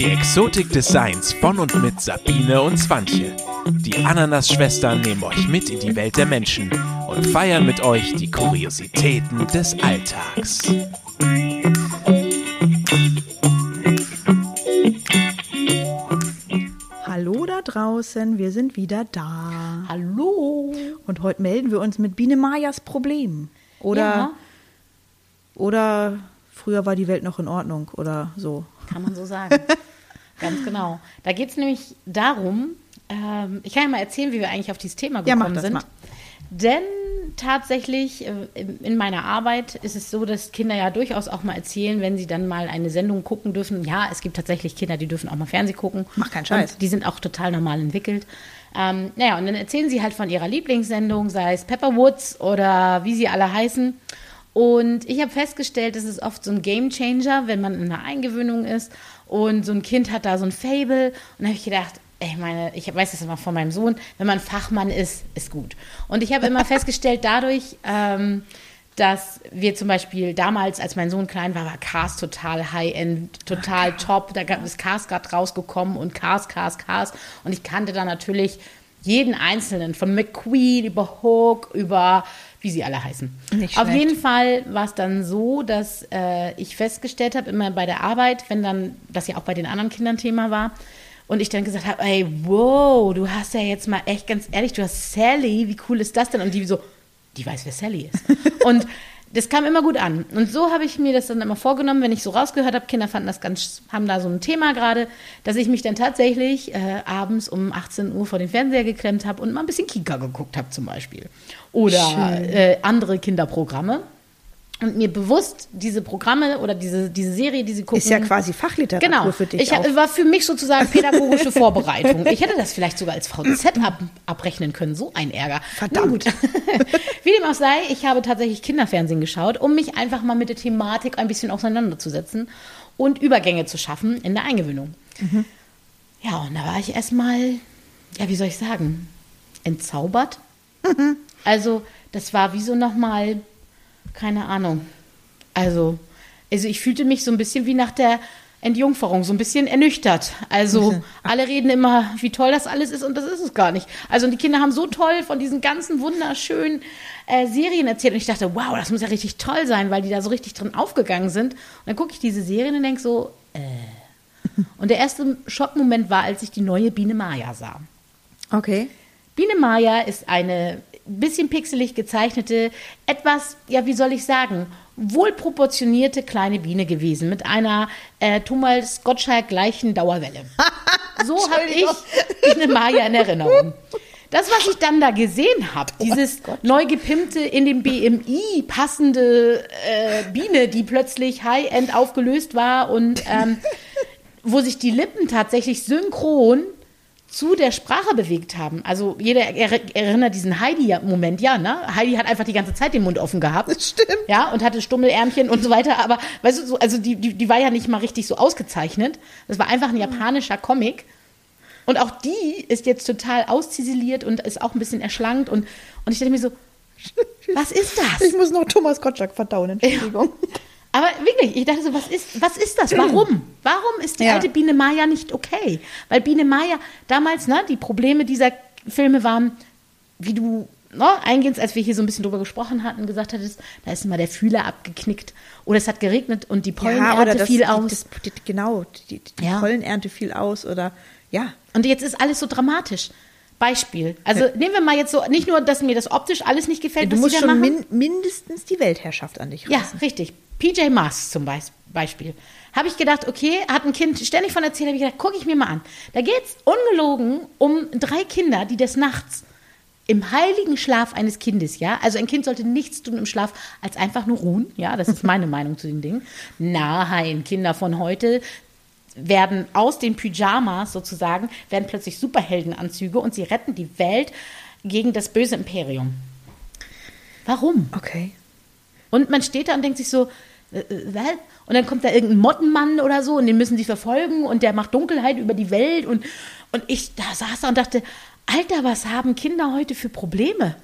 Die Exotik des Seins von und mit Sabine und Swantje. Die Ananas-Schwestern nehmen euch mit in die Welt der Menschen und feiern mit euch die Kuriositäten des Alltags. Hallo da draußen, wir sind wieder da. Hallo. Und heute melden wir uns mit Biene Majas Problem. Oder, Ja. oder früher war die Welt noch in Ordnung oder so. Kann man so sagen. Ganz genau. Da geht es nämlich darum, ähm, ich kann ja mal erzählen, wie wir eigentlich auf dieses Thema Ja, gekommen das sind. mal. Denn tatsächlich äh, in in meiner Arbeit ist es so, dass Kinder ja durchaus auch mal erzählen, wenn sie dann mal eine Sendung gucken dürfen. Ja, es gibt tatsächlich Kinder, die dürfen auch mal Fernsehen gucken. Mach keinen Scheiß. Und die sind auch total normal entwickelt. Ähm, naja, und dann erzählen sie halt von ihrer Lieblingssendung, sei es Pepperwoods oder wie sie alle heißen. Und ich habe festgestellt, es ist oft so ein Gamechanger, wenn man in einer Eingewöhnung ist und so ein Kind hat da so ein Fable. Und da habe ich gedacht, ich meine, ich weiß das immer von meinem Sohn, wenn man Fachmann ist, ist gut. Und ich habe immer festgestellt, dadurch, ähm, dass wir zum Beispiel damals, als mein Sohn klein war, war Cars total High-End, total top. Da gab es Cars gerade rausgekommen und Cars, Cars, Cars. Und ich kannte da natürlich jeden einzelnen, von McQueen über Hook, über wie sie alle heißen. Nicht Auf schlecht. jeden Fall war es dann so, dass äh, ich festgestellt habe, immer bei der Arbeit, wenn dann, das ja auch bei den anderen Kindern Thema war, und ich dann gesagt habe, ey, wow, du hast ja jetzt mal echt ganz ehrlich, du hast Sally, wie cool ist das denn? Und die so, die weiß, wer Sally ist. und das kam immer gut an. Und so habe ich mir das dann immer vorgenommen, wenn ich so rausgehört habe, Kinder fanden das ganz, haben da so ein Thema gerade, dass ich mich dann tatsächlich äh, abends um 18 Uhr vor den Fernseher geklemmt habe und mal ein bisschen Kika geguckt habe zum Beispiel. Oder äh, andere Kinderprogramme. Und mir bewusst diese Programme oder diese, diese Serie, die sie gucken. Ist ja quasi Fachliteratur Genau. für dich ich auch. war für mich sozusagen pädagogische Vorbereitung. Ich hätte das vielleicht sogar als VZ ab, abrechnen können. So ein Ärger. Verdammt. Wie dem auch sei, ich habe tatsächlich Kinderfernsehen geschaut, um mich einfach mal mit der Thematik ein bisschen auseinanderzusetzen und Übergänge zu schaffen in der Eingewöhnung. Mhm. Ja, und da war ich erstmal, ja, wie soll ich sagen, entzaubert. Mhm. Also, das war wie so nochmal, keine Ahnung. Also, also ich fühlte mich so ein bisschen wie nach der Entjungferung, so ein bisschen ernüchtert. Also, alle reden immer, wie toll das alles ist und das ist es gar nicht. Also, und die Kinder haben so toll von diesen ganzen wunderschönen äh, Serien erzählt und ich dachte, wow, das muss ja richtig toll sein, weil die da so richtig drin aufgegangen sind. Und dann gucke ich diese Serien und denke so, äh. Und der erste Schockmoment war, als ich die neue Biene Maya sah. Okay. Biene Maya ist eine bisschen pixelig gezeichnete, etwas, ja, wie soll ich sagen, wohlproportionierte kleine Biene gewesen mit einer äh, Thomas Gottschalk gleichen Dauerwelle. So habe ich Biene Maya in Erinnerung. Das, was ich dann da gesehen habe, dieses neu gepimpte, in dem BMI passende äh, Biene, die plötzlich High-End aufgelöst war und ähm, wo sich die Lippen tatsächlich synchron zu der Sprache bewegt haben. Also jeder er erinnert diesen Heidi-Moment, ja, ne? Heidi hat einfach die ganze Zeit den Mund offen gehabt. Das stimmt. Ja, und hatte Stummelärmchen und so weiter. Aber, weißt du, so, also die, die, die war ja nicht mal richtig so ausgezeichnet. Das war einfach ein japanischer Comic. Und auch die ist jetzt total ausziseliert und ist auch ein bisschen erschlankt. Und, und ich dachte mir so, was ist das? Ich muss noch Thomas Gottschalk verdauen, Entschuldigung. Aber wirklich, ich dachte so, was ist, was ist das? Warum? Warum ist die Ja. alte Biene Maya nicht okay? Weil Biene Maya damals, ne, die Probleme dieser Filme waren, wie du ne, eingehend, als wir hier so ein bisschen drüber gesprochen hatten, gesagt hattest, da ist immer der Fühler abgeknickt oder es hat geregnet und die Pollenernte fiel die, aus. Das, genau, die, die Ja. Pollenernte fiel aus oder ja. Und jetzt ist alles so dramatisch. Beispiel. Also nehmen wir mal jetzt so, nicht nur, dass mir das optisch alles nicht gefällt, Du was musst die da schon machen. min, mindestens die Weltherrschaft an dich Ja, reißen. richtig. PJ Masks zum Beis- Beispiel. Habe ich gedacht, okay, hat ein Kind ständig von erzählt, habe ich gedacht, gucke ich mir mal an. Da geht es ungelogen um drei Kinder, die des Nachts im heiligen Schlaf eines Kindes, ja, also ein Kind sollte nichts tun im Schlaf, als einfach nur ruhen, ja, das ist meine Meinung zu den Dingen. Nein, Kinder von heute werden aus den Pyjamas sozusagen, werden plötzlich Superheldenanzüge und sie retten die Welt gegen das böse Imperium. Warum? Okay. Und man steht da und denkt sich so, äh, äh? Und dann kommt da irgendein Mottenmann oder so und den müssen sie verfolgen und der macht Dunkelheit über die Welt. Und, und ich da saß da und dachte, Alter, was haben Kinder heute für Probleme?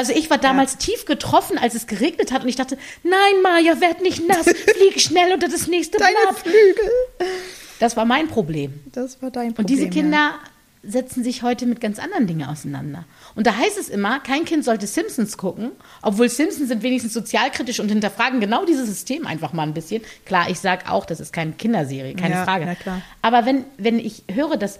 Also ich war damals tief getroffen, als es geregnet hat und ich dachte, nein, Maja, werd nicht nass, flieg schnell unter das nächste Deine Blatt. Flügel. Das war mein Problem. Das war dein Problem. Und diese ja. Kinder setzen sich heute mit ganz anderen Dingen auseinander. Und da heißt es immer, kein Kind sollte Simpsons gucken, obwohl Simpsons sind wenigstens sozialkritisch und hinterfragen genau dieses System einfach mal ein bisschen. Klar, ich sage auch, das ist keine Kinderserie, keine Ja, Frage. Aber wenn, wenn ich höre, dass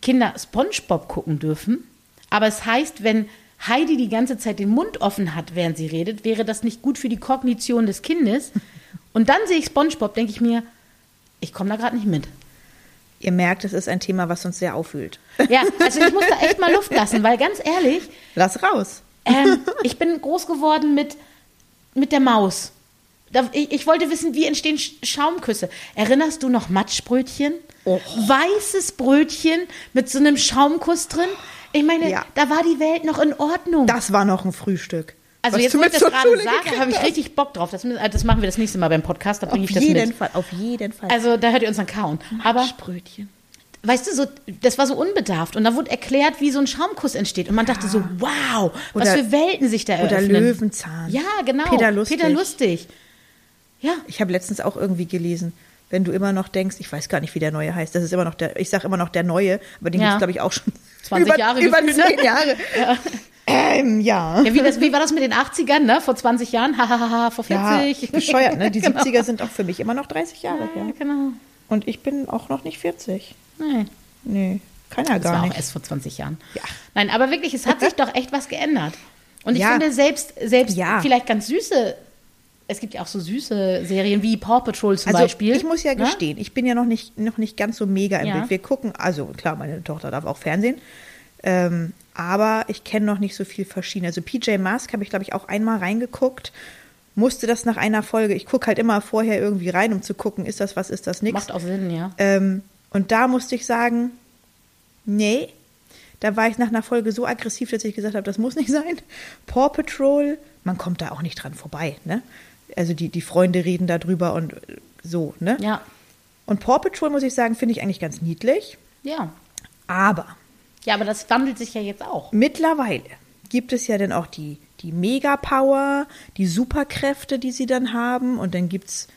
Kinder SpongeBob gucken dürfen, aber es heißt, wenn Heidi die ganze Zeit den Mund offen hat, während sie redet, wäre das nicht gut für die Kognition des Kindes. Und dann sehe ich SpongeBob, denke ich mir, ich komme da gerade nicht mit. Ihr merkt, es ist ein Thema, was uns sehr aufwühlt. Ja, also ich muss da echt mal Luft lassen, weil ganz ehrlich, Lass raus. ähm, ich bin groß geworden mit, mit der Maus. Da, ich, ich wollte wissen, wie entstehen Sch Schaumküsse. Erinnerst du noch Matschbrötchen? Oh. Weißes Brötchen mit so einem Schaumkuss drin? Ich meine, Ja. da war die Welt noch in Ordnung. Das war noch ein Frühstück. also was jetzt, wo ich das gerade Schule sage, habe ich richtig Bock drauf. Das, äh, das machen wir das nächste Mal beim Podcast, da bringe Auf ich das jeden mit. Fall, auf jeden Fall. Also da hört ihr uns dann kauen. Aber Sprötchen. weißt du, so, das war so unbedarft. Und da wurde erklärt, wie so ein Schaumkuss entsteht. Und man dachte so, wow, was Oder- für Welten sich da Oder eröffnen. Löwenzahn. Ja, genau. Peter Lustig. Peter Lustig. Ja, Ich habe letztens auch irgendwie gelesen, wenn du immer noch denkst, ich weiß gar nicht, wie der neue heißt, das ist immer noch der, ich sage immer noch der neue, aber den Ja. gibt's glaube ich, auch schon 20 über, Jahre über gefühlt, ne? 10 Jahre. Ähm, ja. ja wie, das, wie war das mit den 80ern, ne? Vor 20 Jahren? Hahaha, vor Ja, 40. bescheuert, ne? Die Genau. 70er sind auch für mich immer noch 30 Jahre Ja, her. genau. Und ich bin auch noch nicht 40. Nee, Nee, kann ja das gar war auch nicht. erst vor 20 Jahren. Ja. Nein, aber wirklich, es hat sich doch echt was geändert. Und ich Ja. finde, selbst, selbst Ja. vielleicht ganz süße, es gibt ja auch so süße Serien wie Paw Patrol zum Also Beispiel. ich muss ja ne? gestehen, ich bin ja noch nicht, noch nicht ganz so mega im Ja. Bild. Wir gucken, also klar, meine Tochter darf auch Fernsehen, ähm, aber ich kenne noch nicht so viel verschieden. Also PJ Mask habe ich, glaube ich, auch einmal reingeguckt, musste das nach einer Folge, ich gucke halt immer vorher irgendwie rein, um zu gucken, ist das was, ist das nichts. Macht auch Sinn, ja. Ähm, und da musste ich sagen, nee, da war ich nach einer Folge so aggressiv, dass ich gesagt habe, das muss nicht sein. Paw Patrol, man kommt da auch nicht dran vorbei, ne? Also die, die Freunde reden da drüber und so, ne? Ja, Und Paw Patrol, muss ich sagen, finde ich eigentlich ganz niedlich. ja. Aber Ja, aber das wandelt sich ja jetzt auch. mittlerweile gibt es ja dann auch die, die Mega-Power, die Superkräfte, die sie dann haben. Und dann gibt's,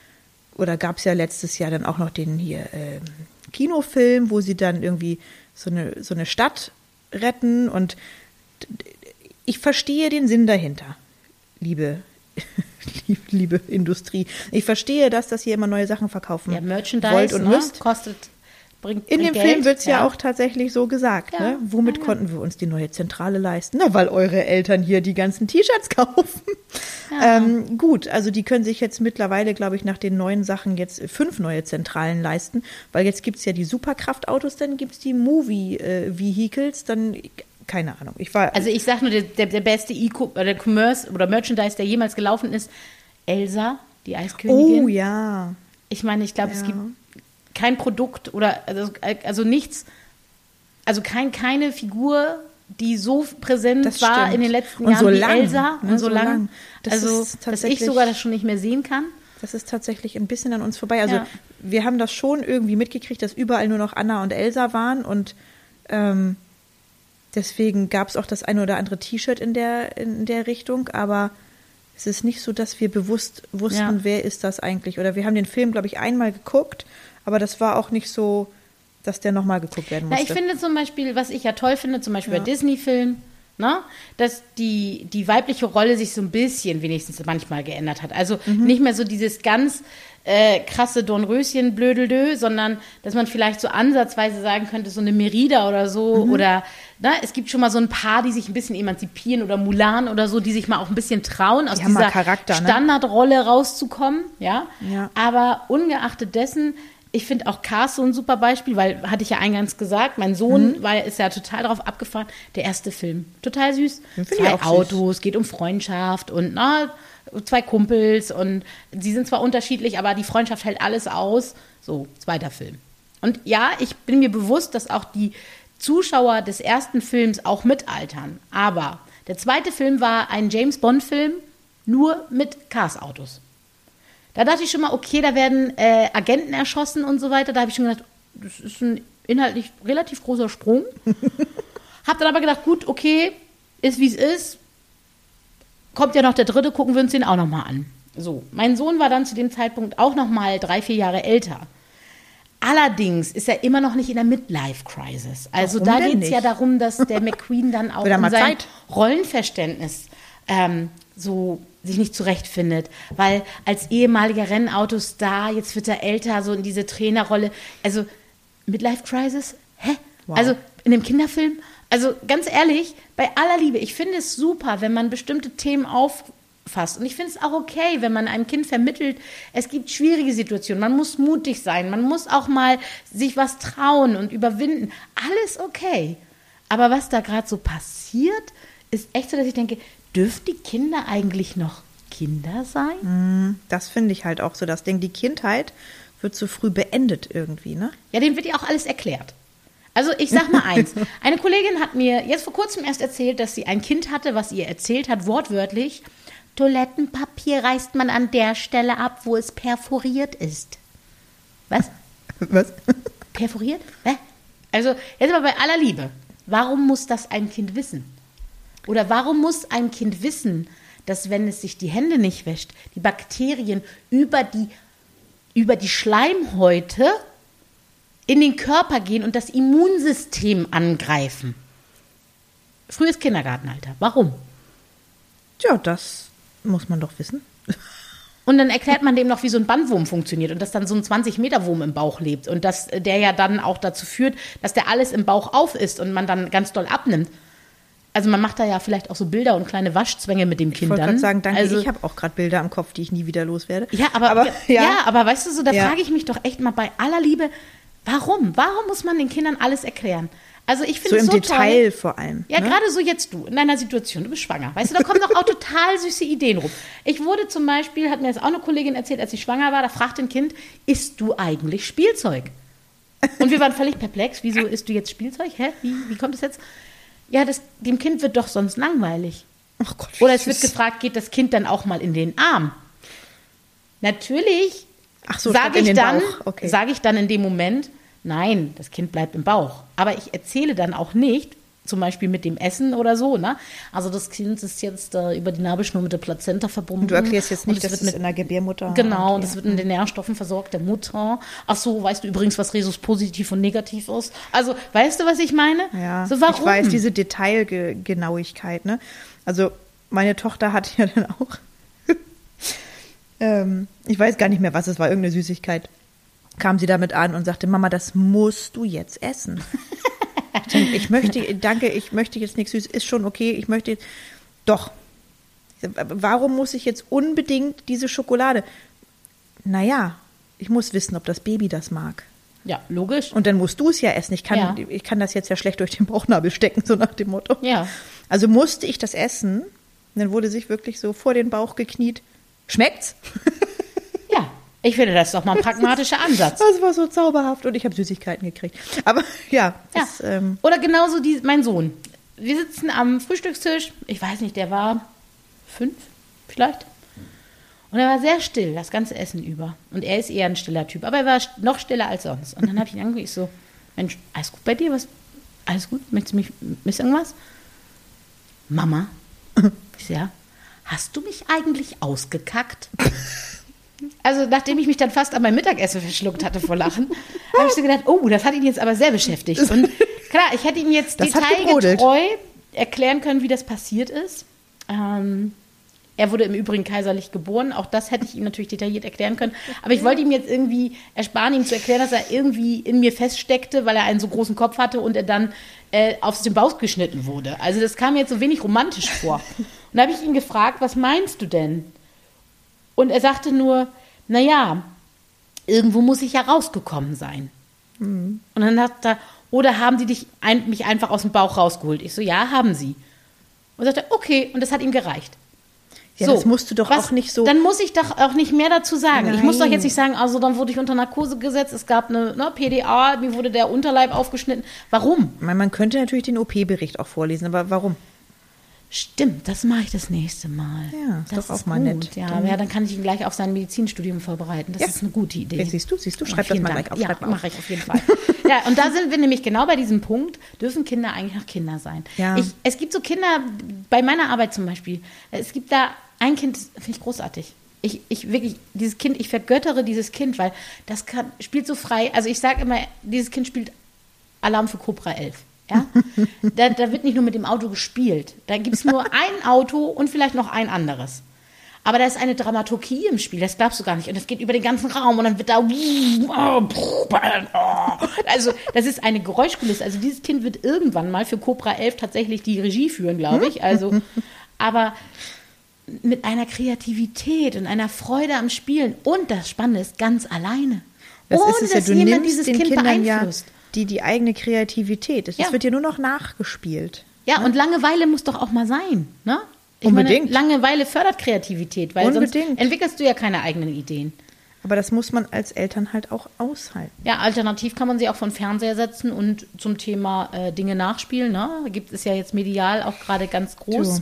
oder gab es ja letztes Jahr dann auch noch den hier ähm, Kinofilm, wo sie dann irgendwie so eine, so eine Stadt retten. Und ich verstehe den Sinn dahinter, liebe, liebe, Industrie. Ich verstehe das, dass ihr immer neue Sachen verkaufen Ja, Merchandise wollt und ne? müsst. kostet, bringt, In bringt dem Geld. Film wird es ja. auch tatsächlich so gesagt. Ja. Ne? Womit konnten wir uns die neue Zentrale leisten? Na, weil eure Eltern hier die ganzen T-Shirts kaufen. Ähm, gut, also die können sich jetzt mittlerweile, glaube ich, nach den neuen Sachen jetzt fünf neue Zentralen leisten, weil jetzt gibt es ja die Superkraftautos, dann gibt es die Movie-Vehicles, dann keine Ahnung. Ich war Also ich sag nur, der, der, der beste E-Co- oder Commerce oder Merchandise, der jemals gelaufen ist, Elsa, die Eiskönigin. Oh ja. Ich meine, ich glaube, es Ja. gibt kein Produkt oder also, also nichts, also kein, keine Figur, die so präsent Das war stimmt. in den letzten Und Jahren so wie lang, Elsa ne, und so, so lang. lang. Das also, dass ich sogar das schon nicht mehr sehen kann. Das ist tatsächlich ein bisschen an uns vorbei. Also Ja. wir haben das schon irgendwie mitgekriegt, dass überall nur noch Anna und Elsa waren und ähm, deswegen gab es auch das eine oder andere T-Shirt in der, in der Richtung, aber es ist nicht so, dass wir bewusst wussten, Ja. wer ist das eigentlich. Oder wir haben den Film, glaube ich, einmal geguckt, aber das war auch nicht so, dass der nochmal geguckt werden Na, musste. ich finde zum Beispiel, was ich ja toll finde, zum Beispiel Ja. bei Disney-Filmen, ne, dass die, die weibliche Rolle sich so ein bisschen wenigstens manchmal geändert hat. Also Mhm. nicht mehr so dieses ganz äh, krasse Dornröschen blödeldö, sondern dass man vielleicht so ansatzweise sagen könnte, so eine Merida oder so Mhm. oder ne, es gibt schon mal so ein paar, die sich ein bisschen emanzipieren oder Mulan oder so, die sich mal auch ein bisschen trauen, aus Die dieser ne? Standardrolle rauszukommen, ja. Ja. Aber ungeachtet dessen, ich finde auch Cars so ein super Beispiel, weil hatte ich ja eingangs gesagt, mein Sohn Mhm. war, ist ja total drauf abgefahren. Der erste Film, total süß. Zwei auch süß. Autos, geht um Freundschaft und na, zwei Kumpels und sie sind zwar unterschiedlich, aber die Freundschaft hält alles aus. So, zweiter Film. Und ja, ich bin mir bewusst, dass auch die Zuschauer des ersten Films auch mitaltern. Aber der zweite Film war ein James Bond-Film, nur mit Cars-Autos. Da dachte ich schon mal, okay, da werden äh, Agenten erschossen und so weiter. Da habe ich schon gedacht, das ist ein inhaltlich relativ großer Sprung. hab dann aber gedacht, gut, okay, ist wie es ist. Kommt ja noch der dritte, gucken wir uns den auch noch mal an. So, mein Sohn war dann zu dem Zeitpunkt auch noch mal drei, vier Jahre älter. Allerdings ist er immer noch nicht in der Midlife-Crisis. Also Warum da geht es ja darum, dass der McQueen dann auch Wird in mal seinem Zeit? Rollenverständnis ähm, so sich nicht zurechtfindet. Weil als ehemaliger Rennautostar, jetzt wird er älter, so in diese Trainerrolle. Also Midlife-Crisis? Hä? Wow. Also in dem Kinderfilm? Also ganz ehrlich, bei aller Liebe, ich finde es super, wenn man bestimmte Themen auffasst. Und ich finde es auch okay, wenn man einem Kind vermittelt, es gibt schwierige Situationen, man muss mutig sein, man muss auch mal sich was trauen und überwinden. Alles okay. Aber was da gerade so passiert, ist echt so, dass ich denke, dürfen die Kinder eigentlich noch Kinder sein? Das finde ich halt auch so das Ding. Die Kindheit wird zu früh beendet irgendwie, ne? Ja, dem wird ja auch alles erklärt. Also ich sag mal eins. Eine Kollegin hat mir jetzt vor kurzem erst erzählt, dass sie ein Kind hatte, was ihr erzählt hat, wortwörtlich, Toilettenpapier reißt man an der Stelle ab, wo es perforiert ist. Was? Was? Perforiert? Hä? Also, jetzt mal bei aller Liebe. Warum muss das ein Kind wissen? Oder warum muss ein Kind wissen, dass wenn es sich die Hände nicht wäscht, die Bakterien über die, über die Schleimhäute in den Körper gehen und das Immunsystem angreifen? Frühes Kindergartenalter. Warum? Ja, das muss man doch wissen. Und dann erklärt man dem noch, wie so ein Bandwurm funktioniert und dass dann so ein 20-Meter-Wurm im Bauch lebt und dass der ja dann auch dazu führt, dass der alles im Bauch auf ist und man dann ganz doll abnimmt. Also man macht da ja vielleicht auch so Bilder und kleine Waschzwänge mit dem Ich Kind wollte dann. gerade sagen, danke, also, ich habe auch gerade Bilder im Kopf, die ich nie wieder loswerde. ja, aber, aber ja. aber weißt du so, da Ja. frage ich mich doch echt mal bei aller Liebe, warum? Warum muss man den Kindern alles erklären? Also ich so finde es im so Detail toll. vor allem. Ja, ne? gerade so jetzt du, in deiner Situation, du bist schwanger. Weißt du, da kommen doch auch total süße Ideen rum. Ich wurde zum Beispiel, hat mir das auch eine Kollegin erzählt, als ich schwanger war, da fragt ein Kind, isst du eigentlich Spielzeug? Und wir waren völlig perplex, wieso isst du jetzt Spielzeug? Hä? Wie, wie kommt das jetzt? Ja, das, dem Kind wird doch sonst langweilig. Ach Gott, Oder es wird gefragt, geht das Kind dann auch mal in den Arm? Natürlich Ach so, sage ich, dann. Okay. sage ich dann in dem Moment, nein, das Kind bleibt im Bauch. Aber ich erzähle dann auch nicht, zum Beispiel mit dem Essen oder so, ne? Also das Kind ist jetzt äh, über die Nabelschnur mit der Plazenta verbunden. Und du erklärst jetzt nicht, es dass wird es in der Gebärmutter Genau, und das ja. wird mit den Nährstoffen versorgt der Mutter. Ach so, weißt du übrigens, was Resus positiv und negativ ist? Also, weißt du, was ich meine? Ja, so, warum? ich weiß, diese Detailgenauigkeit, ne? Also, meine Tochter hat ja dann auch, ähm, ich weiß gar nicht mehr, was es war, irgendeine Süßigkeit, kam sie damit an und sagte, Mama, das musst du jetzt essen. Ich möchte, danke, ich möchte jetzt nichts süß, ist schon okay, ich möchte jetzt, doch. Warum muss ich jetzt unbedingt diese Schokolade? Naja, ich muss wissen, ob das Baby das mag. ja, logisch. Und dann musst du es ja essen. Ich kann, Ja. ich kann das jetzt ja schlecht durch den Bauchnabel stecken, so nach dem Motto. Ja. Also musste ich das essen. Und dann wurde sich wirklich so vor den Bauch gekniet. Schmeckt's? Ich finde das ist doch mal ein pragmatischer Ansatz. Das war so zauberhaft und ich habe Süßigkeiten gekriegt. Aber ja, das, ja. ähm, Oder genauso die, mein Sohn. Wir sitzen am Frühstückstisch. Ich weiß nicht, der war fünf vielleicht. Und er war sehr still, das ganze Essen über. Und er ist eher ein stiller Typ, aber er war noch stiller als sonst. Und dann habe ich ihn angeguckt, ich so, Mensch, alles gut bei dir? Was? Alles gut? Möchtest du mich, misst irgendwas? Mama? Ich so, ja. Hast du mich eigentlich ausgekackt? Also, nachdem ich mich dann fast an mein Mittagessen verschluckt hatte vor Lachen, habe ich so gedacht, oh, das hat ihn jetzt aber sehr beschäftigt. Und klar, ich hätte ihm jetzt Das detailgetreu erklären können, wie das passiert ist. Ähm, er wurde im Übrigen kaiserlich geboren. Auch das hätte ich ihm natürlich detailliert erklären können. Aber ich wollte ihm jetzt irgendwie ersparen, ihm zu erklären, dass er irgendwie in mir feststeckte, weil er einen so großen Kopf hatte und er dann äh, aus dem Bauch geschnitten wurde. Also das kam mir jetzt so wenig romantisch vor. Und da habe ich ihn gefragt, was meinst du denn? Und er sagte nur, naja, irgendwo muss ich ja rausgekommen sein. Und dann hat er, oder haben die dich ein, mich einfach aus dem Bauch rausgeholt? Ich so, ja, haben sie. Und sagte, okay, und das hat ihm gereicht. ja, das musst du doch auch nicht so. Dann muss ich doch auch nicht mehr dazu sagen. Ich muss doch Nein. jetzt nicht sagen, also dann wurde ich unter Narkose gesetzt, es gab eine ne, PDA, mir wurde der Unterleib aufgeschnitten. Warum? man, man könnte natürlich den OP-Bericht auch vorlesen, aber warum? Stimmt, das mache ich das nächste Mal. Ja, ist das doch auch mal nett. Ja, Dann- ja, dann kann ich ihn gleich auf sein Medizinstudium vorbereiten. Das Ja. ist eine gute Idee. Ja, siehst du, siehst du, schreib das mal Dank. gleich auf, Ja, mache ich auf jeden Fall. ja, und da sind wir nämlich genau bei diesem Punkt, dürfen Kinder eigentlich noch Kinder sein? Ja. Ich, es gibt so Kinder, bei meiner Arbeit zum Beispiel, es gibt da ein Kind, das finde ich großartig. Ich, ich wirklich, dieses Kind, ich vergöttere dieses Kind, weil das kann, spielt so frei. Also ich sage immer, dieses Kind spielt Alarm für Cobra 11. Ja? da, da wird nicht nur mit dem Auto gespielt. Da gibt es nur ein Auto und vielleicht noch ein anderes. Aber da ist eine Dramaturgie im Spiel, das glaubst du gar nicht. Und das geht über den ganzen Raum und dann wird da. Also, das ist eine Geräuschkulisse. Also, dieses Kind wird irgendwann mal für Cobra 11 tatsächlich die Regie führen, glaube ich. Also, aber mit einer Kreativität und einer Freude am Spielen. Und das Spannende ist, ganz alleine. Das ohne ist es ja, dass du jemand nimmst dieses den Kind Kindern ja beeinflusst. Die, die eigene Kreativität. Es Ja. wird ja nur noch nachgespielt. Ja, und Langeweile muss doch auch mal sein, ne? Ich Unbedingt. Meine, Langeweile fördert Kreativität, weil sonst Unbedingt. entwickelst du ja keine eigenen Ideen. Aber das muss man als Eltern halt auch aushalten. Ja, alternativ kann man sie auch von Fernseher setzen und zum Thema äh, Dinge nachspielen. Ne? Da gibt es ja jetzt medial auch gerade ganz groß.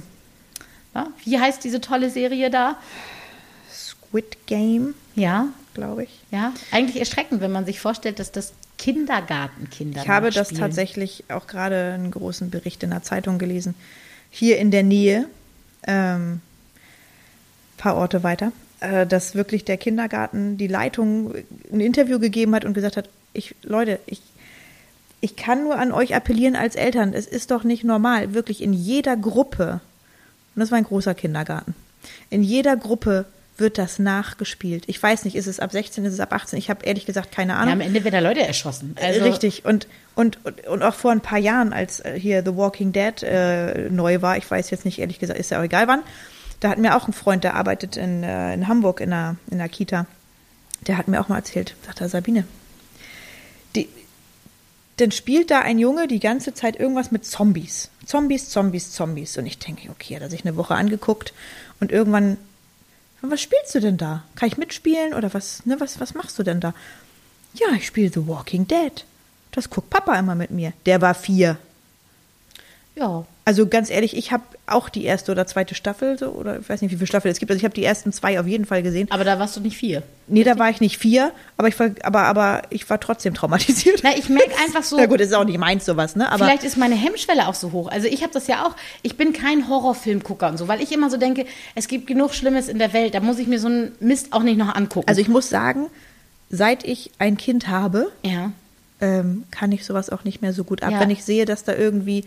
Ja? Wie heißt diese tolle Serie da? Squid Game, Ja, glaube ich. ja. Eigentlich erschreckend, wenn man sich vorstellt, dass das Kindergartenkinder Ich habe das tatsächlich auch gerade einen großen Bericht in der Zeitung gelesen. Hier in der Nähe, ähm, paar Orte weiter, äh, dass wirklich der Kindergarten die Leitung ein Interview gegeben hat und gesagt hat, ich, Leute, ich, ich kann nur an euch appellieren als Eltern. Es ist doch nicht normal, wirklich in jeder Gruppe, und das war ein großer Kindergarten, in jeder Gruppe wird das nachgespielt. Ich weiß nicht, ist es ab 16, ist es ab 18? Ich habe ehrlich gesagt keine Ahnung. Ja, am Ende werden da Leute erschossen. Also, Richtig. Und, und, und, auch vor ein paar Jahren, als äh, hier The Walking Dead äh, neu war, ich weiß jetzt nicht, ehrlich gesagt, ist ja auch egal wann, da hat mir auch ein Freund, der arbeitet in, äh, in Hamburg in einer, in einer Kita, der hat mir auch mal erzählt, sagt er, Sabine, die, dann spielt da ein Junge die ganze Zeit irgendwas mit Zombies. Zombies, Zombies, Zombies. Und ich denke, okay, hat er sich eine Woche angeguckt und irgendwann, was spielst du denn da? Kann ich mitspielen oder was, ne, was, was machst du denn da? Ja, ich spiele The Walking Dead. Das guckt Papa immer mit mir. Der war vier. ja. Also ganz ehrlich, ich habe auch die erste oder zweite Staffel, so, oder ich weiß nicht, wie viele Staffeln es gibt. Also ich habe die ersten zwei auf jeden Fall gesehen. Aber da warst du nicht vier. Nee, da war ich nicht vier, aber ich war, aber, aber ich war trotzdem traumatisiert. Na, ich merke einfach so. Na gut, ist auch nicht meins sowas, ne? Aber Vielleicht ist meine Hemmschwelle auch so hoch. Also ich habe das ja auch. Ich bin kein Horrorfilmgucker und so, weil ich immer so denke, es gibt genug Schlimmes in der Welt. Da muss ich mir so einen Mist auch nicht noch angucken. also ich muss sagen, seit ich ein Kind habe, ja. ähm, kann ich sowas auch nicht mehr so gut ab. Ja. Wenn ich sehe, dass da irgendwie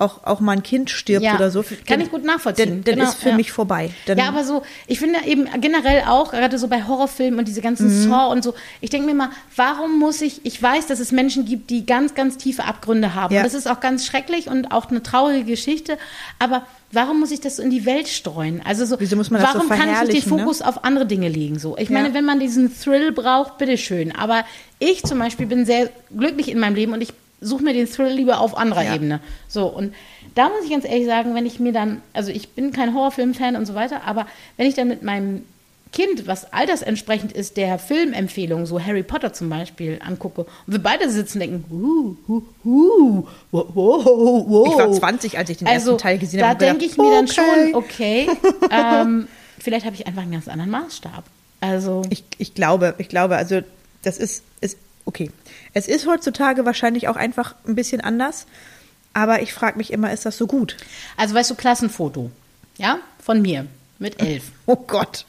auch, auch mal ein Kind stirbt Ja, oder so. kann dann- ich gut nachvollziehen. Dann, dann Genau, ist für ja. mich vorbei. Dann, Ja, aber so, ich finde eben generell auch, gerade so bei Horrorfilmen und diese ganzen Mhm. Saw und so, ich denke mir mal, warum muss ich, ich weiß, dass es Menschen gibt, die ganz, ganz tiefe Abgründe haben. Ja. Das ist auch ganz schrecklich und auch eine traurige Geschichte, aber warum muss ich das so in die Welt streuen? Also so, Wieso muss man das so warum kann ich nicht den ne? Fokus auf andere Dinge legen? So, ich Ja. meine, wenn man diesen Thrill braucht, bitteschön. Aber ich zum Beispiel bin sehr glücklich in meinem Leben und ich suche mir den Thrill lieber auf anderer Ja. Ebene. So, und da muss ich ganz ehrlich sagen, wenn ich mir dann, also ich bin kein Horrorfilm-Fan und so weiter, aber wenn ich dann mit meinem Kind, was altersentsprechend ist, der Filmempfehlung, so Harry Potter zum Beispiel, angucke und wir beide sitzen und denken, uh, uh, uh, wow, wow, wow. Ich war 20, als ich den also, ersten Teil gesehen da habe. und denke ich mir dann okay. schon, okay, ähm, vielleicht habe ich einfach einen ganz anderen Maßstab. Also, Ich, ich glaube, ich glaube, also das ist, ist okay. Es ist heutzutage wahrscheinlich auch einfach ein bisschen anders, aber ich frage mich immer, ist das so gut? also weißt du, Klassenfoto, ja, von mir mit elf. Oh Gott.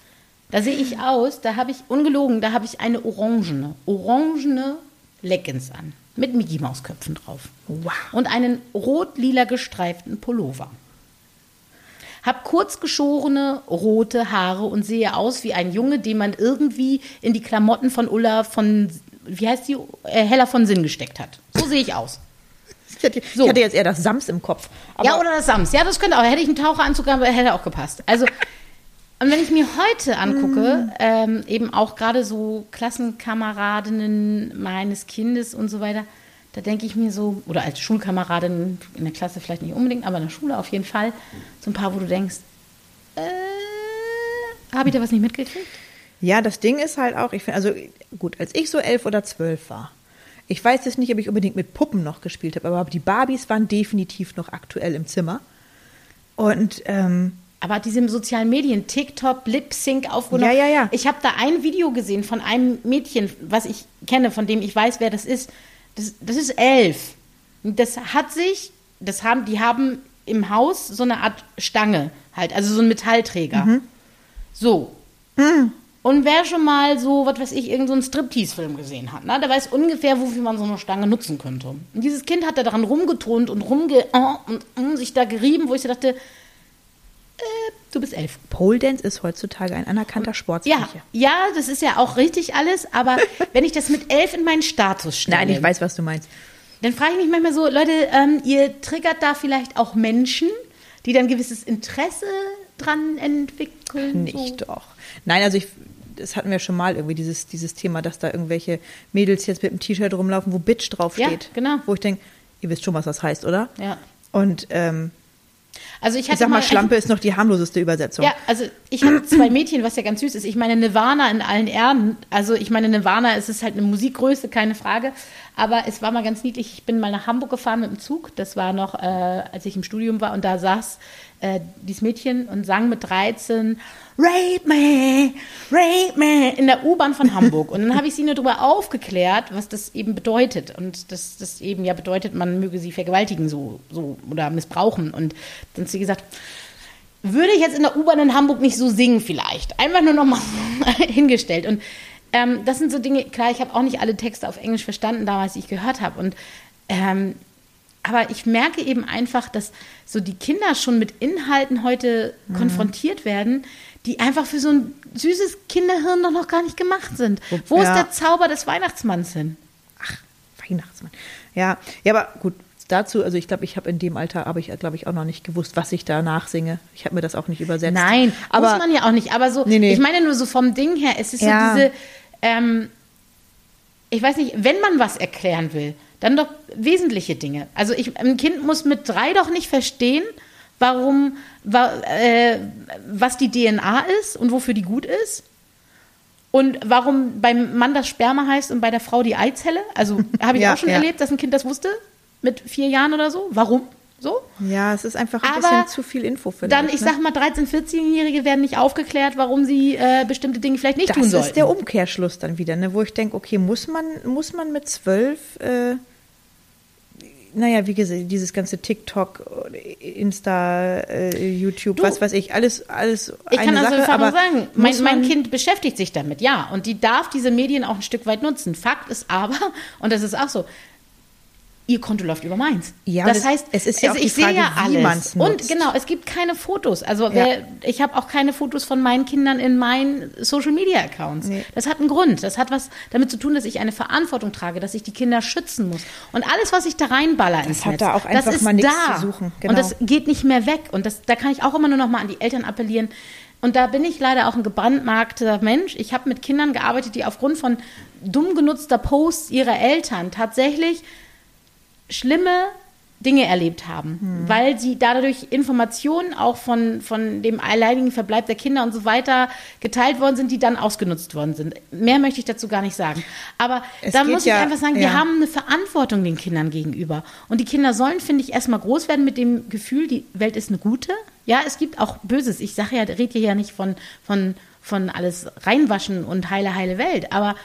Da sehe ich aus, da habe ich, ungelogen, da habe ich eine orangene, orangene Leggings an. Mit Mickey Maus Köpfen drauf. Wow. Und einen rot-lila gestreiften Pullover. Hab kurz geschorene rote Haare und sehe aus wie ein Junge, den man irgendwie in die Klamotten von Ulla von, wie heißt die, äh, Hella von Sinn gesteckt hat. So sehe ich aus. Ich hatte, So. ich hatte jetzt eher das Sams im Kopf. Ja, oder das Sams. Ja, das könnte auch. Hätte ich einen Taucheranzug gehabt, hätte auch gepasst. Also, und wenn ich mir heute angucke, Mm. ähm, eben auch gerade so Klassenkameradinnen meines Kindes und so weiter, da denke ich mir so, oder als Schulkameradin in der Klasse vielleicht nicht unbedingt, aber in der Schule auf jeden Fall, so ein paar, wo du denkst, äh, habe ich da was nicht mitgekriegt? Ja, das Ding ist halt auch, ich finde, also gut, als ich so elf oder zwölf war, ich weiß jetzt nicht, ob ich unbedingt mit Puppen noch gespielt habe, aber die Barbies waren definitiv noch aktuell im Zimmer. Und ähm, Aber diese sozialen Medien, TikTok, Lip Sync aufgenommen. Ja, ja, ja. Ich habe da ein Video gesehen von einem Mädchen, was ich kenne, von dem ich weiß, wer das ist. Das, das ist elf. Das hat sich, das haben, die haben im Haus so eine Art Stange halt, also so ein Metallträger. Mhm. So. Und wer schon mal so, was weiß ich, irgendeinen so Striptease-Film gesehen hat, ne, der weiß ungefähr, wofür man so eine Stange nutzen könnte. Und dieses Kind hat da daran rumgetont und rumge oh, und mm, sich da gerieben, wo ich so dachte, äh, du bist elf. Pole Dance ist heutzutage ein anerkannter Sport. Ja, ja, das ist ja auch richtig alles, aber wenn ich das mit elf in meinen Status stelle, Nein, ich weiß, was du meinst. dann frage ich mich manchmal so, Leute, ähm, ihr triggert da vielleicht auch Menschen, die dann gewisses Interesse dran entwickeln. Nicht so. doch. Nein, also ich, das hatten wir schon mal irgendwie, dieses, dieses Thema, dass da irgendwelche Mädels jetzt mit einem T-Shirt rumlaufen, wo Bitch draufsteht. Ja, genau. Wo ich denke, ihr wisst schon, was das heißt, oder? Ja. Und ähm, Also ich, ich hatte sag mal, mal Schlampe ist noch die harmloseste Übersetzung. Ja, also ich habe zwei Mädchen, was ja ganz süß ist. Ich meine Nirvana in allen Ehren. Also ich meine Nirvana, es ist halt eine Musikgröße, keine Frage. Aber es war mal ganz niedlich. Ich bin mal nach Hamburg gefahren mit dem Zug. Das war noch, äh, als ich im Studium war. Und da saß äh, dieses Mädchen und sang mit 13 Rape me, rape me in der U-Bahn von Hamburg. Und dann habe ich sie nur darüber aufgeklärt, was das eben bedeutet. Und dass das eben ja bedeutet, man möge sie vergewaltigen so, so oder missbrauchen. Und dann hat sie gesagt, würde ich jetzt in der U-Bahn in Hamburg nicht so singen vielleicht. Einfach nur noch mal hingestellt. Und ähm, das sind so Dinge, klar, ich habe auch nicht alle Texte auf Englisch verstanden damals, die ich gehört habe. Und ähm, aber ich merke eben einfach, dass so die Kinder schon mit Inhalten heute konfrontiert werden, die einfach für so ein süßes Kinderhirn doch noch gar nicht gemacht sind. Wo ist Ja. der Zauber des Weihnachtsmanns hin? Ach, Weihnachtsmann. Ja, ja, aber gut. Dazu, also ich glaube, ich habe in dem Alter, habe ich, glaube ich, auch noch nicht gewusst, was ich da nachsinge. Ich habe mir das auch nicht übersetzt. Nein, aber muss man ja auch nicht. Aber so, Nee, nee. ich meine nur so vom Ding her, es ist Ja. so diese, ähm, ich weiß nicht, wenn man was erklären will, dann doch wesentliche Dinge. Also ich, ein Kind muss mit drei doch nicht verstehen, warum, wa, äh, was die DNA ist und wofür die gut ist. Und warum beim Mann das Sperma heißt und bei der Frau die Eizelle. Also habe ich Ja, auch schon ja. erlebt, dass ein Kind das wusste. Mit vier Jahren oder so. Warum? So. ja, es ist einfach ein Aber bisschen zu viel Info für Dann, ich sag mal, 13-, 14-Jährige werden nicht aufgeklärt, warum sie äh, bestimmte Dinge vielleicht nicht tun Das sollten. ist der Umkehrschluss dann wieder, ne, wo ich denke, okay, muss man, muss man mit zwölf, äh, naja, wie gesagt, dieses ganze TikTok, Insta, äh, YouTube, Du, was weiß ich, alles, alles ich eine kann also Sache, aber sagen, mein, mein Kind beschäftigt sich damit, ja. Und die darf diese Medien auch ein Stück weit nutzen. Fakt ist aber, und das ist auch so, ihr Konto läuft über meins. Ja, das das- heißt, es ist ja also auch die ich sehe Frage, ja wie alles. Und genau, es gibt keine Fotos. Also wer, ich habe auch keine Fotos von meinen Kindern in meinen Social Media Accounts. Nee. Das hat einen Grund. Das hat was damit zu tun, dass ich eine Verantwortung trage, dass ich die Kinder schützen muss. Und alles, was ich da reinballer ins hat Netz, da auch das einfach ist mal nichts da. zu suchen. Und Genau. das geht nicht mehr weg. Und das, da kann ich auch immer nur noch mal an die Eltern appellieren. Und da bin ich leider auch ein gebrandmarkter Mensch. Ich habe mit Kindern gearbeitet, die aufgrund von dumm genutzter Posts ihrer Eltern tatsächlich schlimme Dinge erlebt haben, Hm. weil sie dadurch Informationen auch von, von dem alleinigen Verbleib der Kinder und so weiter geteilt worden sind, die dann ausgenutzt worden sind. Mehr möchte ich dazu gar nicht sagen. Aber Es da muss ich ja- einfach sagen, wir ja. haben eine Verantwortung den Kindern gegenüber. Und die Kinder sollen, finde ich, erstmal groß werden mit dem Gefühl, die Welt ist eine gute. Ja, es gibt auch Böses. Ich sage ja, rede hier ja nicht von, von, von alles reinwaschen und heile, heile Welt. Aber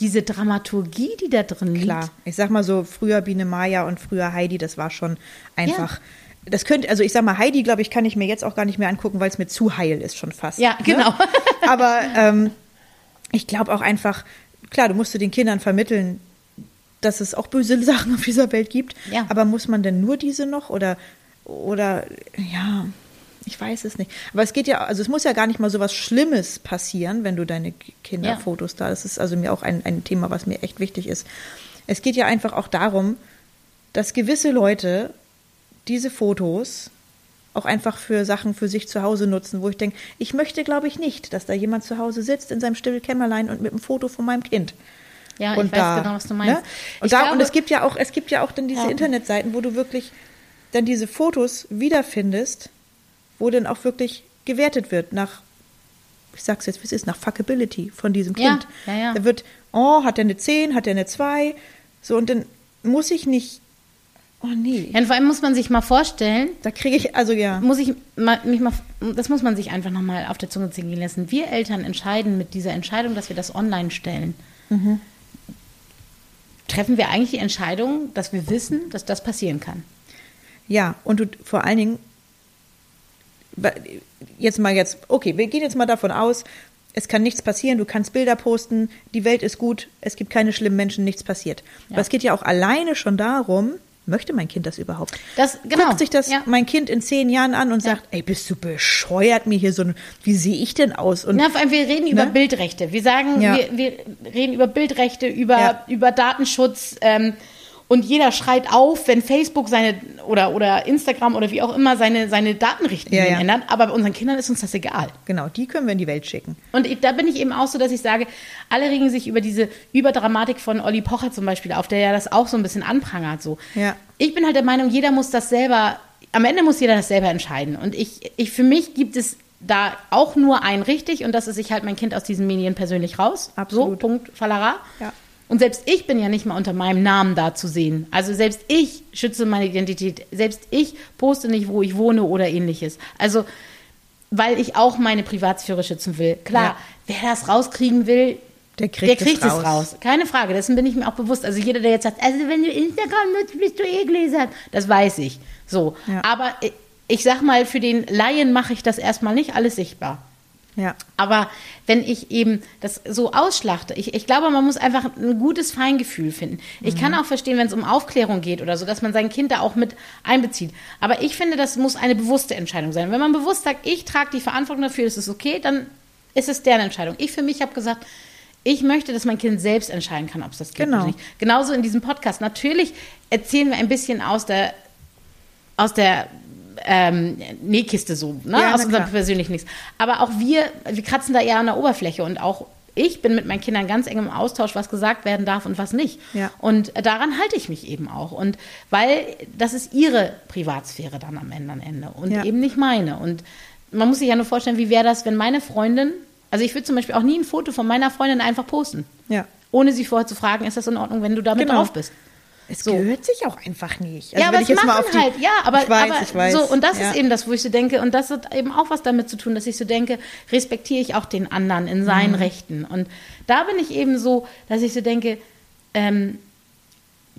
diese Dramaturgie, die da drin liegt, Klar, ich sag mal so, früher Biene Maya und früher Heidi, das war schon einfach. Das könnte, also ich sag mal, Heidi, glaube ich, kann ich mir jetzt auch gar nicht mehr angucken, weil es mir zu heil ist schon fast. Ja, genau. Ne? Aber ähm, ich glaube auch einfach, klar, du musst du den Kindern vermitteln, dass es auch böse Sachen auf dieser Welt gibt. Ja. Aber muss man denn nur diese noch oder oder ja, ich weiß es nicht. Aber es geht ja, also es muss ja gar nicht mal so was Schlimmes passieren, wenn du deine Kinderfotos da. Das ist also mir auch ein, ein Thema, was mir echt wichtig ist. Es geht ja einfach auch darum, dass gewisse Leute diese Fotos auch einfach für Sachen für sich zu Hause nutzen, wo ich denke, ich möchte, glaube ich, nicht, dass da jemand zu Hause sitzt in seinem stillen Kämmerlein und mit einem Foto von meinem Kind. Ja, und ich weiß da, genau, was du meinst. Ne? Und, da, glaube- und es gibt ja auch, es gibt ja auch dann diese Ja. Internetseiten, wo du wirklich dann diese Fotos wiederfindest, wo dann auch wirklich gewertet wird nach, ich sag's jetzt, wie es ist, nach Fuckability von diesem Ja, Kind. ja, ja. Da wird, oh, hat er eine 10, hat er eine 2, so und dann muss ich nicht, oh nee, Ja, und vor allem muss man sich mal vorstellen, da kriege ich, also ja, muss ich mal, mich mal, das muss man sich einfach nochmal auf der Zunge ziehen lassen. Wir Eltern entscheiden mit dieser Entscheidung, dass wir das online stellen. Mhm. Treffen wir eigentlich die Entscheidung, dass wir wissen, dass das passieren kann? Ja, und du vor allen Dingen, jetzt mal jetzt, okay, wir gehen jetzt mal davon aus, Es kann nichts passieren, du kannst Bilder posten, die Welt ist gut, es gibt keine schlimmen Menschen, nichts passiert. Aber es geht ja auch alleine schon darum, möchte mein Kind das überhaupt? Das- genau, Guckt sich das ja. mein Kind in zehn Jahren an und sagt, ey, bist du bescheuert mir hier so ein, wie sehe ich denn aus? Und Na, vor allem, wir reden über Ne? Bildrechte. Wir sagen, Ja. wir, wir reden über Bildrechte, über, Ja. über Datenschutz. Ähm, und jeder schreit auf, wenn Facebook seine oder, oder Instagram oder wie auch immer seine, seine Datenrichtlinien Ja, ja. ändert. Aber bei unseren Kindern ist uns das egal. genau, die können wir in die Welt schicken. Und ich, da bin ich eben auch so, dass ich sage, alle regen sich über diese Überdramatik von Olli Pocher zum Beispiel auf, der ja das auch so ein bisschen anprangert. So. Ja. Ich bin halt der Meinung, jeder muss das selber, am Ende muss jeder das selber entscheiden. Und ich, ich für mich gibt es da auch nur ein richtig und das ist, ich halte mein Kind aus diesen Medien persönlich raus. Absolut. So, Punkt, Fallara. Ja. Und selbst ich bin ja nicht mal unter meinem Namen da zu sehen. Also selbst ich schütze meine Identität. Selbst ich poste nicht, wo ich wohne oder ähnliches. Also, weil ich auch meine Privatsphäre schützen will. Klar, Ja. wer das rauskriegen will, Der kriegt der kriegt es es raus. raus. Keine Frage, dessen bin ich mir auch bewusst. Also jeder, der jetzt sagt, also wenn du Instagram nutzt, bist du eh gläsern. Das weiß ich. So. Ja. Aber ich, ich sag mal, für den Laien mache ich das erstmal nicht alles sichtbar. Ja. Aber wenn ich eben das so ausschlachte, ich, ich glaube, man muss einfach ein gutes Feingefühl finden. Ich Mhm. kann auch verstehen, wenn es um Aufklärung geht oder so, dass man sein Kind da auch mit einbezieht. Aber ich finde, das muss eine bewusste Entscheidung sein. Wenn man bewusst sagt, ich trage die Verantwortung dafür, das ist okay, dann ist es deren Entscheidung. Ich für mich habe gesagt, ich möchte, dass mein Kind selbst entscheiden kann, ob es das gibt Genau. oder nicht. Genauso in diesem Podcast. Natürlich erzählen wir ein bisschen aus der aus der ähm, Nähkiste so, ne? Ja, aus unserem persönlichen nichts. Aber auch wir, wir kratzen da eher an der Oberfläche und auch ich bin mit meinen Kindern ganz eng im Austausch, was gesagt werden darf und was nicht. Ja. Und daran halte ich mich eben auch. Und weil das ist ihre Privatsphäre dann am Ende, am Ende und Ja. eben nicht meine. Und man muss sich ja nur vorstellen, wie wäre das, wenn meine Freundin, also ich würde zum Beispiel auch nie ein Foto von meiner Freundin einfach posten. Ja. Ohne sie vorher zu fragen, ist das in Ordnung, wenn du damit Genau. drauf bist. Es So. gehört sich auch einfach nicht. ja, aber es ich jetzt machen die- halt, ja, aber, ich weiß, aber ich weiß. so, und das ja. ist eben das, wo ich so denke, und das hat eben auch was damit zu tun, dass ich so denke, respektiere ich auch den anderen in seinen Mhm. Rechten. Und da bin ich eben so, dass ich so denke, ähm,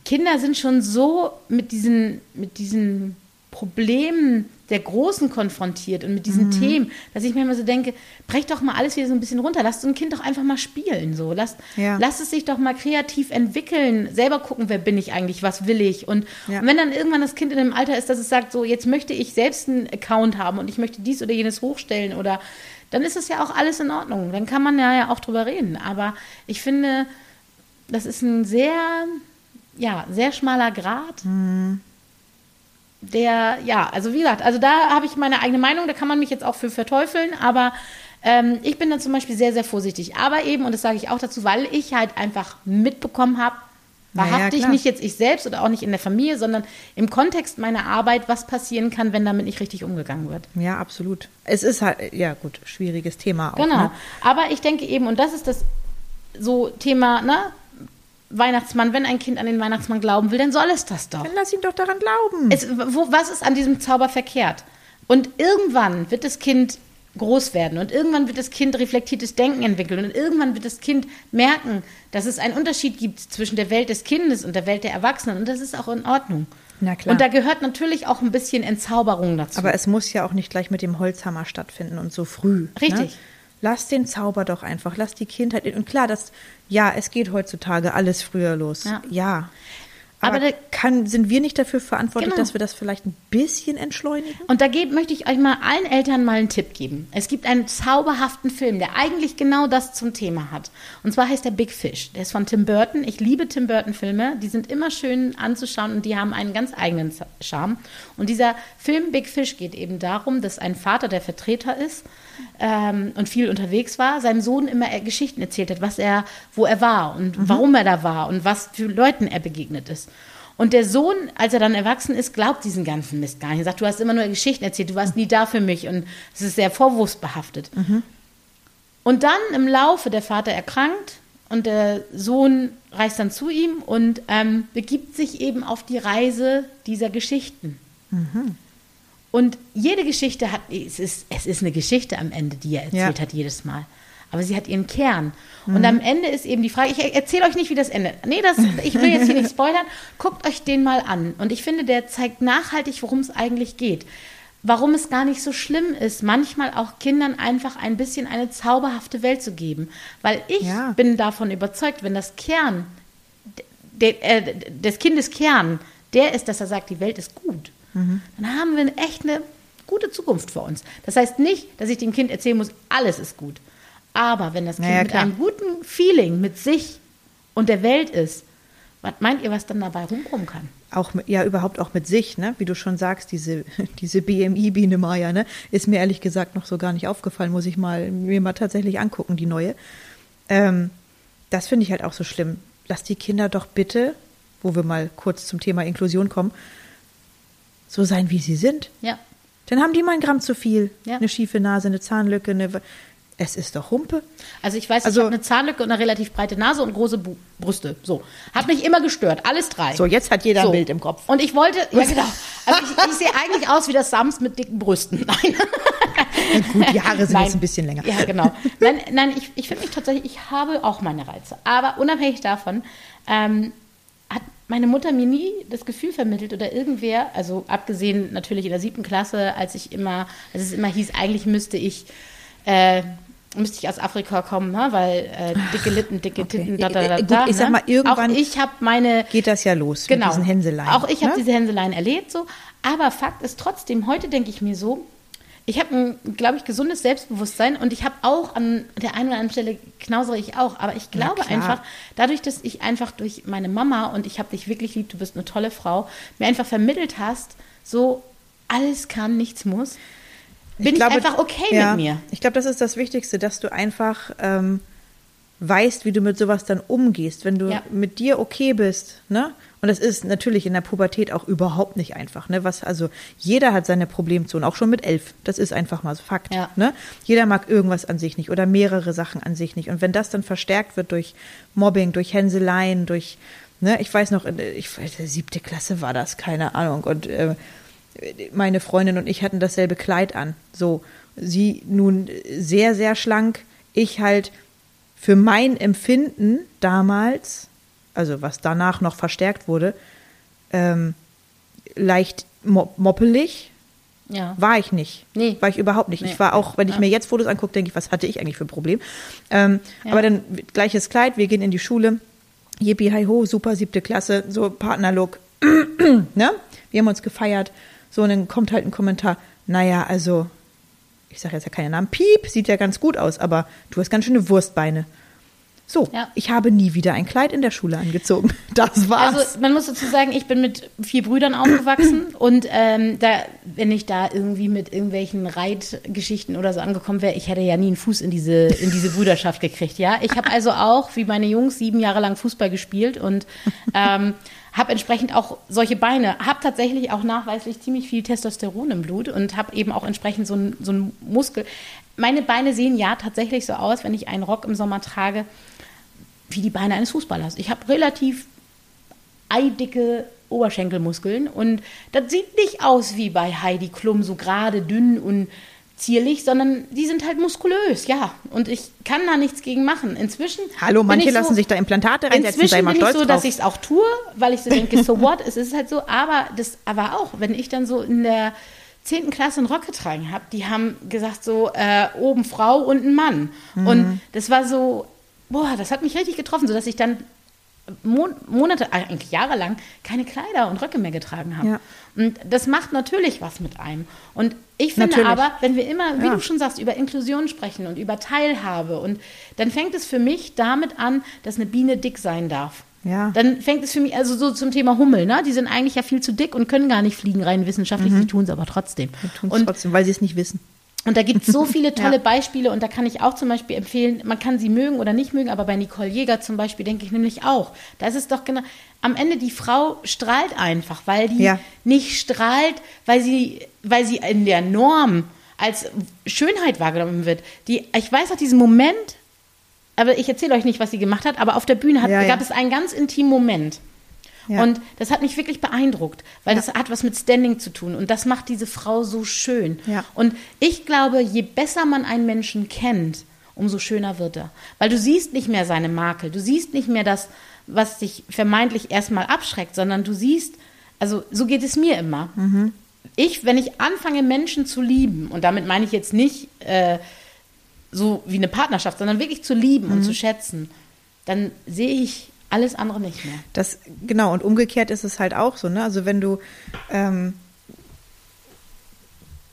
Kinder sind schon so mit diesen, mit diesen Problemen der Großen konfrontiert und mit Mhm. diesen Themen, dass ich mir immer so denke, brech doch mal alles wieder so ein bisschen runter, lass so ein Kind doch einfach mal spielen, so, lass, Ja. lass es sich doch mal kreativ entwickeln, selber gucken, wer bin ich eigentlich, was will ich und, Ja. und wenn dann irgendwann das Kind in einem Alter ist, dass es sagt, so, jetzt möchte ich selbst einen Account haben und ich möchte dies oder jenes hochstellen oder, dann ist es ja auch alles in Ordnung, dann kann man ja, ja auch drüber reden, aber ich finde, das ist ein sehr, ja, sehr schmaler Grad. Der, ja, also wie gesagt, also da habe ich meine eigene Meinung, da kann man mich jetzt auch für verteufeln, aber ähm, ich bin da zum Beispiel sehr, sehr vorsichtig. Aber eben, und das sage ich auch dazu, weil ich halt einfach mitbekommen habe, wahrhaftig klar. nicht jetzt ich selbst oder auch nicht in der Familie, sondern im Kontext meiner Arbeit, was passieren kann, wenn damit nicht richtig umgegangen wird. Ja, absolut. Es ist halt, ja gut, schwieriges Thema auch. Genau. Ne? Aber ich denke eben, und das ist das so Thema, ne? Weihnachtsmann, wenn ein Kind an den Weihnachtsmann glauben will, dann soll es das doch. Dann lass ihn doch daran glauben. Es, wo, was ist an diesem Zauber verkehrt? Und irgendwann wird das Kind groß werden und irgendwann wird das Kind reflektiertes Denken entwickeln und irgendwann wird das Kind merken, dass es einen Unterschied gibt zwischen der Welt des Kindes und der Welt der Erwachsenen und das ist auch in Ordnung. Na klar. Und da gehört natürlich auch ein bisschen Entzauberung dazu. Aber es muss ja auch nicht gleich mit dem Holzhammer stattfinden und so früh. Richtig. Ne? Lass den Zauber doch einfach, lass die Kindheit. Und klar, das, ja, es geht heutzutage alles früher los. Ja. Ja. Aber, Aber kann, sind wir nicht dafür verantwortlich, Genau. dass wir das vielleicht ein bisschen entschleunigen? Und da geb, möchte ich euch mal allen Eltern mal einen Tipp geben. Es gibt einen zauberhaften Film, der eigentlich genau das zum Thema hat. Und zwar heißt der Big Fish. Der ist von Tim Burton. Ich liebe Tim Burton-Filme. Die sind immer schön anzuschauen und die haben einen ganz eigenen Charme. Und dieser Film Big Fish geht eben darum, dass ein Vater, der Vertreter ist ähm, und viel unterwegs war, seinem Sohn immer Geschichten erzählt hat, was er, wo er war und warum er da war und was für Leuten er begegnet ist. Und der Sohn, als er dann erwachsen ist, glaubt diesen ganzen Mist gar nicht. Er sagt, du hast immer nur Geschichten erzählt, du warst nie da für mich. Und es ist sehr vorwurfsbehaftet. Und dann im Laufe der Vater erkrankt und der Sohn reist dann zu ihm und ähm, begibt sich eben auf die Reise dieser Geschichten. Und jede Geschichte hat, es ist, es ist eine Geschichte am Ende, die er erzählt Ja. hat jedes Mal. Aber sie hat ihren Kern. Und am Ende ist eben die Frage, ich erzähle euch nicht, wie das endet. Nee, das, ich will jetzt hier nicht spoilern. Guckt euch den mal an. Und ich finde, der zeigt nachhaltig, worum es eigentlich geht. warum es gar nicht so schlimm ist, manchmal auch Kindern einfach ein bisschen eine zauberhafte Welt zu geben. Weil ich Ja. bin davon überzeugt, wenn das Kern, de, äh, des Kindes Kern, der ist, dass er sagt, die Welt ist gut, Mhm. dann haben wir echt eine gute Zukunft vor uns. Das heißt nicht, dass ich dem Kind erzählen muss, alles ist gut. Aber wenn das Kind Naja, mit einem guten Feeling mit sich und der Welt ist, was meint ihr, was dann dabei rumkommen kann? auch mit, ja überhaupt auch mit sich, ne? Wie du schon sagst, diese diese BMI Biene Maya, ne? Ist mir ehrlich gesagt noch so gar nicht aufgefallen, muss ich mal mir mal tatsächlich angucken, die neue. Ähm, das finde ich halt auch so schlimm. Lass die Kinder doch bitte, wo wir mal kurz zum Thema Inklusion kommen, so sein, wie sie sind. Ja. Dann haben die mal ein Gramm zu viel, Ja. eine schiefe Nase, eine Zahnlücke, eine es ist doch Humpe. Also ich weiß, Also- ich habe eine Zahnlücke und eine relativ breite Nase und große Bu Brüste. So. Hat mich immer gestört. Alles drei. So, jetzt hat jeder ein Bild im Kopf. Und ich wollte, ja genau. Also ich, ich sehe eigentlich aus wie das Sams mit dicken Brüsten. Nein. Gut, die Haare sind Nein. jetzt ein bisschen länger. Ja, genau. Nein, nein ich, ich finde mich tatsächlich, ich habe auch meine Reize. Aber unabhängig davon ähm, meine Mutter mir nie das Gefühl vermittelt oder irgendwer, also abgesehen natürlich in der siebten Klasse, als ich immer, als es immer hieß, eigentlich müsste ich, äh, müsste ich aus Afrika kommen, ne? weil äh, dicke Lippen, dicke Okay. Titten, da, da, Äh, da, gut, da, ich sag ne? mal, irgendwann Auch ich habe meine Geht das ja los genau. mit diesen Hänseleien. Auch ich habe ne? diese Hänseleien erlebt so. Aber Fakt ist trotzdem, heute denke ich mir so, ich habe ein, glaube ich, gesundes Selbstbewusstsein und ich habe auch an der einen oder anderen Stelle knausere ich auch. Aber ich glaube einfach, dadurch, dass ich einfach durch meine Mama und ich habe dich wirklich lieb, du bist eine tolle Frau, mir einfach vermittelt hast, so alles kann, nichts muss, bin ich, glaube, einfach okay ja, mit mir. Ich glaube, das ist das Wichtigste, dass du einfach ähm, weißt, wie du mit sowas dann umgehst, wenn du Ja. mit dir okay bist, ne? Und das ist natürlich in der Pubertät auch überhaupt nicht einfach, ne? Was also jeder hat seine Problemzonen, auch schon mit elf. Das ist einfach mal so Fakt, Ja. ne? Jeder mag irgendwas an sich nicht oder mehrere Sachen an sich nicht. Und wenn das dann verstärkt wird durch Mobbing, durch Hänseleien, durch Ne, ich weiß noch, ich siebte Klasse war das, keine Ahnung. Und äh, meine Freundin und ich hatten dasselbe Kleid an. So, sie nun sehr, sehr schlank. Ich halt für mein Empfinden damals, also was danach noch verstärkt wurde, ähm, leicht mo moppelig. Ja. War ich nicht. Nee. War ich überhaupt nicht. Nee. Ich war auch, wenn ich Ja. mir jetzt Fotos angucke, denke ich, was hatte ich eigentlich für ein Problem? Ähm, Ja. Aber dann gleiches Kleid, wir gehen in die Schule. Yippie, hi ho, super, siebte Klasse, so Partnerlook. ne? Wir haben uns gefeiert. So, und dann kommt halt ein Kommentar, naja, also, ich sage jetzt ja keine Namen, Piep, sieht ja ganz gut aus, aber du hast ganz schöne Wurstbeine. So, Ja. ich habe nie wieder ein Kleid in der Schule angezogen. Das war's. Also man muss dazu sagen, ich bin mit vier Brüdern aufgewachsen und ähm, da, wenn ich da irgendwie mit irgendwelchen Reitgeschichten oder so angekommen wäre, ich hätte ja nie einen Fuß in diese in diese Brüderschaft gekriegt. Ja, ich habe also auch wie meine Jungs sieben Jahre lang Fußball gespielt und ähm, habe entsprechend auch solche Beine, habe tatsächlich auch nachweislich ziemlich viel Testosteron im Blut und habe eben auch entsprechend so einen so einen Muskel. Meine Beine sehen ja tatsächlich so aus, wenn ich einen Rock im Sommer trage, wie die Beine eines Fußballers. Ich habe relativ eidicke Oberschenkelmuskeln und das sieht nicht aus wie bei Heidi Klum, so gerade dünn und zierlich, sondern die sind halt muskulös, ja. Und ich kann da nichts gegen machen. Inzwischen. Hallo, manche ich so, lassen sich da Implantate reinsetzen, sei Inzwischen mal bin ich stolz so, drauf. dass ich es auch tue, weil ich so denke, so what, es ist halt so. Aber das, aber auch, wenn ich dann so in der 10. Klasse einen Rock getragen habe, die haben gesagt so, äh, oben Frau und ein Mann. Mhm. Und das war so, boah, das hat mich richtig getroffen, sodass ich dann Mon Monate, äh, eigentlich jahrelang keine Kleider und Röcke mehr getragen habe. Ja. Und das macht natürlich was mit einem. Und ich finde Natürlich. aber, wenn wir immer, wie Ja. du schon sagst, über Inklusion sprechen und über Teilhabe und dann fängt es für mich damit an, dass eine Biene dick sein darf. Ja. Dann fängt es für mich, also so zum Thema Hummel, ne? Die sind eigentlich ja viel zu dick und können gar nicht fliegen rein wissenschaftlich, sie tun es aber trotzdem. Tun es Und trotzdem, weil sie es nicht wissen. Und da gibt es so viele tolle Ja. Beispiele und da kann ich auch zum Beispiel empfehlen, man kann sie mögen oder nicht mögen, aber bei Nicole Jäger zum Beispiel denke ich nämlich auch, da ist es doch genau, am Ende die Frau strahlt einfach, weil die Ja. nicht strahlt, weil sie, weil sie in der Norm als Schönheit wahrgenommen wird. Die, ich weiß noch diesen Moment, aber ich erzähle euch nicht, was sie gemacht hat, aber auf der Bühne hat, Ja, gab es einen ganz intimen Moment. Ja. Und das hat mich wirklich beeindruckt, weil das hat was mit Standing zu tun. Und das macht diese Frau so schön. Ja. Und ich glaube, je besser man einen Menschen kennt, umso schöner wird er. Weil du siehst nicht mehr seine Makel, du siehst nicht mehr das, was dich vermeintlich erstmal abschreckt, sondern du siehst, also so geht es mir immer. ich, wenn ich anfange, Menschen zu lieben, und damit meine ich jetzt nicht äh, so wie eine Partnerschaft, sondern wirklich zu lieben und zu schätzen, dann sehe ich alles andere nicht mehr. Das, genau, und umgekehrt ist es halt auch so, ne? Also wenn du, ähm,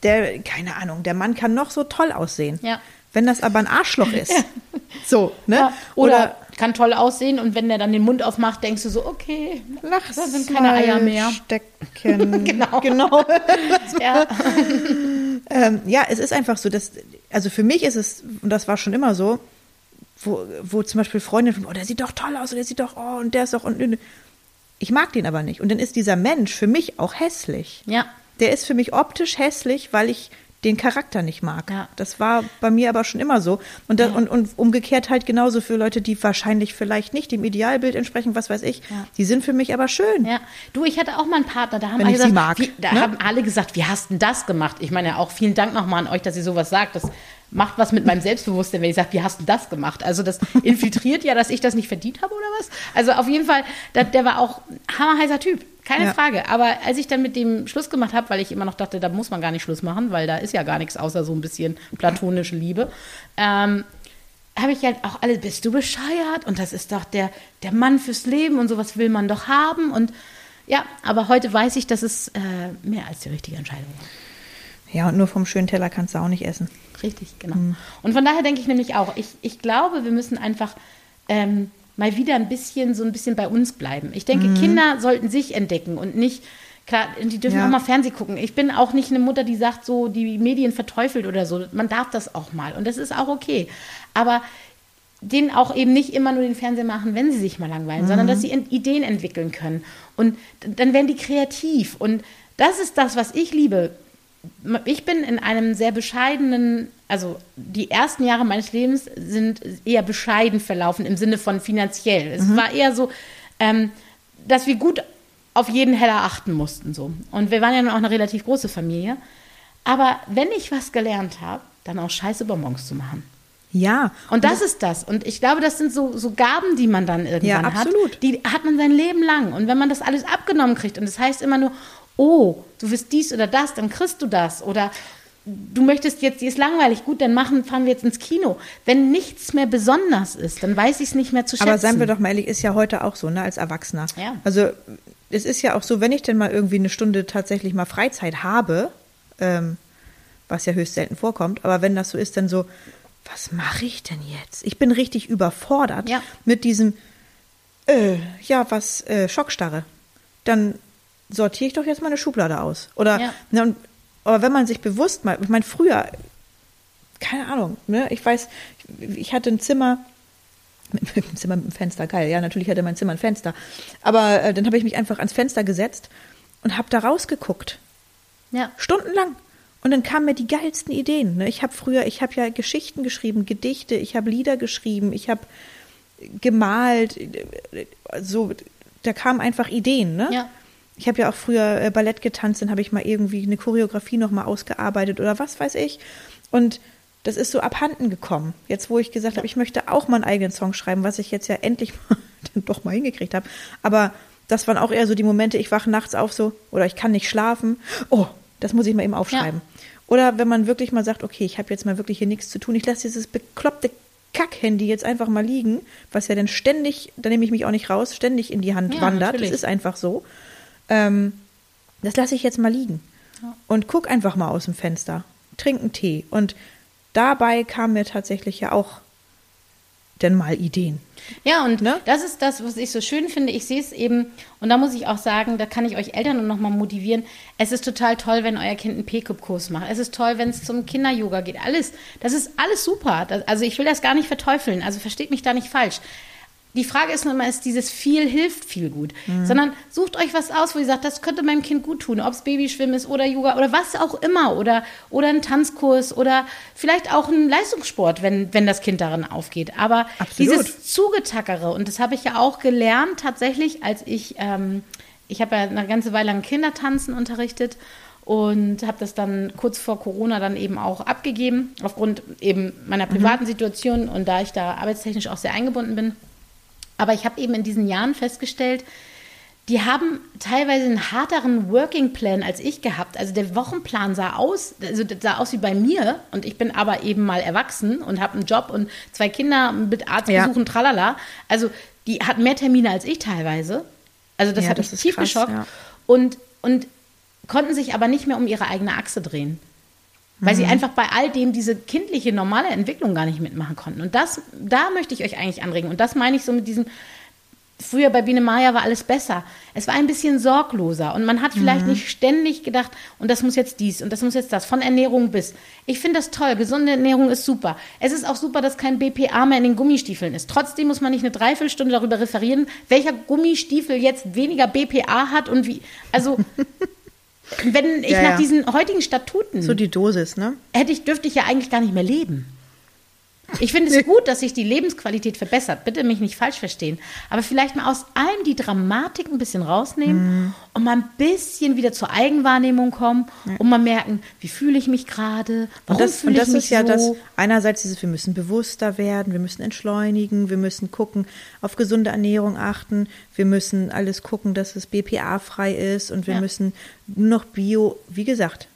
der, keine Ahnung, der Mann kann noch so toll aussehen. Ja. Wenn das aber ein Arschloch ist. So, ne? Ja, oder, kann toll aussehen und wenn der dann den Mund aufmacht, denkst du so, okay, Lachs da sind keine Eier mehr. Stecken. Genau. genau. Ja. ähm, ja, es ist einfach so, dass, also für mich ist es, und das war schon immer so, wo, wo zum Beispiel Freundinnen, oh, der sieht doch toll aus, und der sieht doch, oh, und der ist doch, und ich mag den aber nicht. Und dann ist dieser Mensch für mich auch hässlich. ja. Der ist für mich optisch hässlich, weil ich den Charakter nicht mag. Ja. Das war bei mir aber schon immer so. Und, da, Ja. und, und umgekehrt halt genauso für Leute, die wahrscheinlich vielleicht nicht dem Idealbild entsprechen, was weiß ich. Ja. Die sind für mich aber schön. Ja, du, ich hatte auch mal einen Partner, da haben Wenn alle gesagt, mag, wie, da ne? haben alle gesagt, wie hast denn das gemacht? Ich meine ja auch vielen Dank nochmal an euch, dass ihr sowas sagt. Das macht was mit meinem Selbstbewusstsein, wenn ich sage, wie hast denn das gemacht? Also das infiltriert ja, dass ich das nicht verdient habe oder was? Also auf jeden Fall, der, der war auch ein hammerheißer Typ, keine Ja. Frage. Aber als ich dann mit dem Schluss gemacht habe, weil ich immer noch dachte, da muss man gar nicht Schluss machen, weil da ist ja gar nichts außer so ein bisschen platonische Liebe, ähm, habe ich halt auch alle, bist du bescheuert? Und das ist doch der, der Mann fürs Leben und sowas will man doch haben. Und ja, aber heute weiß ich, dass es äh, mehr als die richtige Entscheidung war. Ja, und nur vom schönen Teller kannst du auch nicht essen. Richtig, genau. Und von daher denke ich nämlich auch, ich, ich glaube, wir müssen einfach ähm, mal wieder ein bisschen, so ein bisschen bei uns bleiben. Ich denke, Kinder sollten sich entdecken und nicht, klar, die dürfen Ja. auch mal Fernsehen gucken. Ich bin auch nicht eine Mutter, die sagt, so die Medien verteufelt oder so. Man darf das auch mal und das ist auch okay. Aber denen auch eben nicht immer nur den Fernseher machen, wenn sie sich mal langweilen, sondern dass sie Ideen entwickeln können. Und dann werden die kreativ. Und das ist das, was ich liebe. Ich bin in einem sehr bescheidenen, also die ersten Jahre meines Lebens sind eher bescheiden verlaufen im Sinne von finanziell. Es war eher so, ähm, dass wir gut auf jeden Heller achten mussten. So. Und wir waren ja nun auch eine relativ große Familie. Aber wenn ich was gelernt habe, dann auch scheiße Bonbons zu machen. Ja. Und das ist das. Und ich glaube, das sind so, so Gaben, die man dann irgendwann Ja, absolut. hat. Die hat man sein Leben lang. Und wenn man das alles abgenommen kriegt und das heißt immer nur, oh, du wirst dies oder das, dann kriegst du das. Oder du möchtest jetzt, dir ist langweilig, gut, dann machen, fahren wir jetzt ins Kino. Wenn nichts mehr besonders ist, dann weiß ich es nicht mehr zu schätzen. Aber seien wir doch mal ehrlich, ist ja heute auch so, ne, als Erwachsener. Ja. Also es ist ja auch so, wenn ich denn mal irgendwie eine Stunde tatsächlich mal Freizeit habe, ähm, was ja höchst selten vorkommt, aber wenn das so ist, dann so, was mache ich denn jetzt? Ich bin richtig überfordert Ja. mit diesem, äh, ja, was, äh, Schockstarre. Dann sortiere ich doch jetzt mal eine Schublade aus. Oder, Ja. ne, und, aber wenn man sich bewusst mal, ich meine, früher, keine Ahnung, ne, ich weiß, ich, ich hatte ein Zimmer, mit, dem Zimmer mit dem Fenster, geil. Ja, natürlich hatte mein Zimmer ein Fenster. Aber äh, dann habe ich mich einfach ans Fenster gesetzt und habe da rausgeguckt. ja. Stundenlang. Und dann kamen mir die geilsten Ideen. Ne? Ich habe früher, ich habe ja Geschichten geschrieben, Gedichte, ich habe Lieder geschrieben, ich habe gemalt. äh, So, da kamen einfach Ideen. Ne? Ja. Ich habe ja auch früher äh, Ballett getanzt, dann habe ich mal irgendwie eine Choreografie nochmal ausgearbeitet oder was weiß ich. Und das ist so abhanden gekommen. Jetzt, wo ich gesagt habe, ich möchte auch mal einen eigenen Song schreiben, was ich jetzt ja endlich mal, dann doch mal hingekriegt habe. Aber das waren auch eher so die Momente, ich wache nachts auf so oder ich kann nicht schlafen. Oh, das muss ich mal eben aufschreiben. Oder wenn man wirklich mal sagt, okay, ich habe jetzt mal wirklich hier nichts zu tun, ich lasse dieses bekloppte Kack-Handy jetzt einfach mal liegen, was ja dann ständig, da nehme ich mich auch nicht raus, ständig in die Hand Ja, wandert. natürlich. Das ist einfach so. Ähm, das lasse ich jetzt mal liegen. Und guck einfach mal aus dem Fenster. Trink einen Tee. Und dabei kamen mir tatsächlich ja auch denn mal Ideen. Ja, und Ne? das ist das, was ich so schön finde. Ich sehe es eben, und da muss ich auch sagen, da kann ich euch Eltern nur noch mal motivieren. Es ist total toll, wenn euer Kind einen P-Cup-Kurs macht. Es ist toll, wenn es zum Kinder-Yoga geht. Alles, das ist alles super. Das, also ich will das gar nicht verteufeln. Also versteht mich da nicht falsch. Die Frage ist nur immer, ist dieses viel hilft viel gut, sondern sucht euch was aus, wo ihr sagt, das könnte meinem Kind gut tun, ob es Babyschwimmen ist oder Yoga oder was auch immer oder oder ein Tanzkurs oder vielleicht auch ein Leistungssport, wenn wenn das Kind darin aufgeht. Aber Absolut. dieses Zugetackere und das habe ich ja auch gelernt tatsächlich, als ich ähm, ich habe ja eine ganze Weile lang Kindertanzen unterrichtet und habe das dann kurz vor Corona dann eben auch abgegeben aufgrund eben meiner privaten Situation und da ich da arbeitstechnisch auch sehr eingebunden bin. Aber ich habe eben in diesen Jahren festgestellt, die haben teilweise einen harteren Working Plan als ich gehabt. Also der Wochenplan sah aus, also sah aus wie bei mir und ich bin aber eben mal erwachsen und habe einen Job und zwei Kinder mit Arztbesuchen, Ja. tralala. Also die hat mehr Termine als ich teilweise. Also das Ja, hat das mich tief krass, geschockt. ja. Und, und konnten sich aber nicht mehr um ihre eigene Achse drehen. Weil Mhm. sie einfach bei all dem diese kindliche, normale Entwicklung gar nicht mitmachen konnten. Und das, da möchte ich euch eigentlich anregen. Und das meine ich so mit diesem, früher bei Biene Maya war alles besser. Es war ein bisschen sorgloser und man hat vielleicht nicht ständig gedacht, und das muss jetzt dies und das muss jetzt das, von Ernährung bis. Ich finde das toll, gesunde Ernährung ist super. Es ist auch super, dass kein BPA mehr in den Gummistiefeln ist. Trotzdem muss man nicht eine Dreiviertelstunde darüber referieren, welcher Gummistiefel jetzt weniger BPA hat und wie. Also, wenn ich Ja, nach diesen heutigen Statuten So die Dosis, ne? hätte ich, dürfte ich ja eigentlich gar nicht mehr leben. Ich finde es gut, dass sich die Lebensqualität verbessert. Bitte mich nicht falsch verstehen. Aber vielleicht mal aus allem die Dramatik ein bisschen rausnehmen und mal ein bisschen wieder zur Eigenwahrnehmung kommen und mal merken, wie fühle ich mich gerade, warum Und das, fühle und das ich mich ist ja so. das, einerseits dieses, wir müssen bewusster werden, wir müssen entschleunigen, wir müssen gucken, auf gesunde Ernährung achten, wir müssen alles gucken, dass es BPA-frei ist und wir Ja. müssen nur noch Bio, wie gesagt,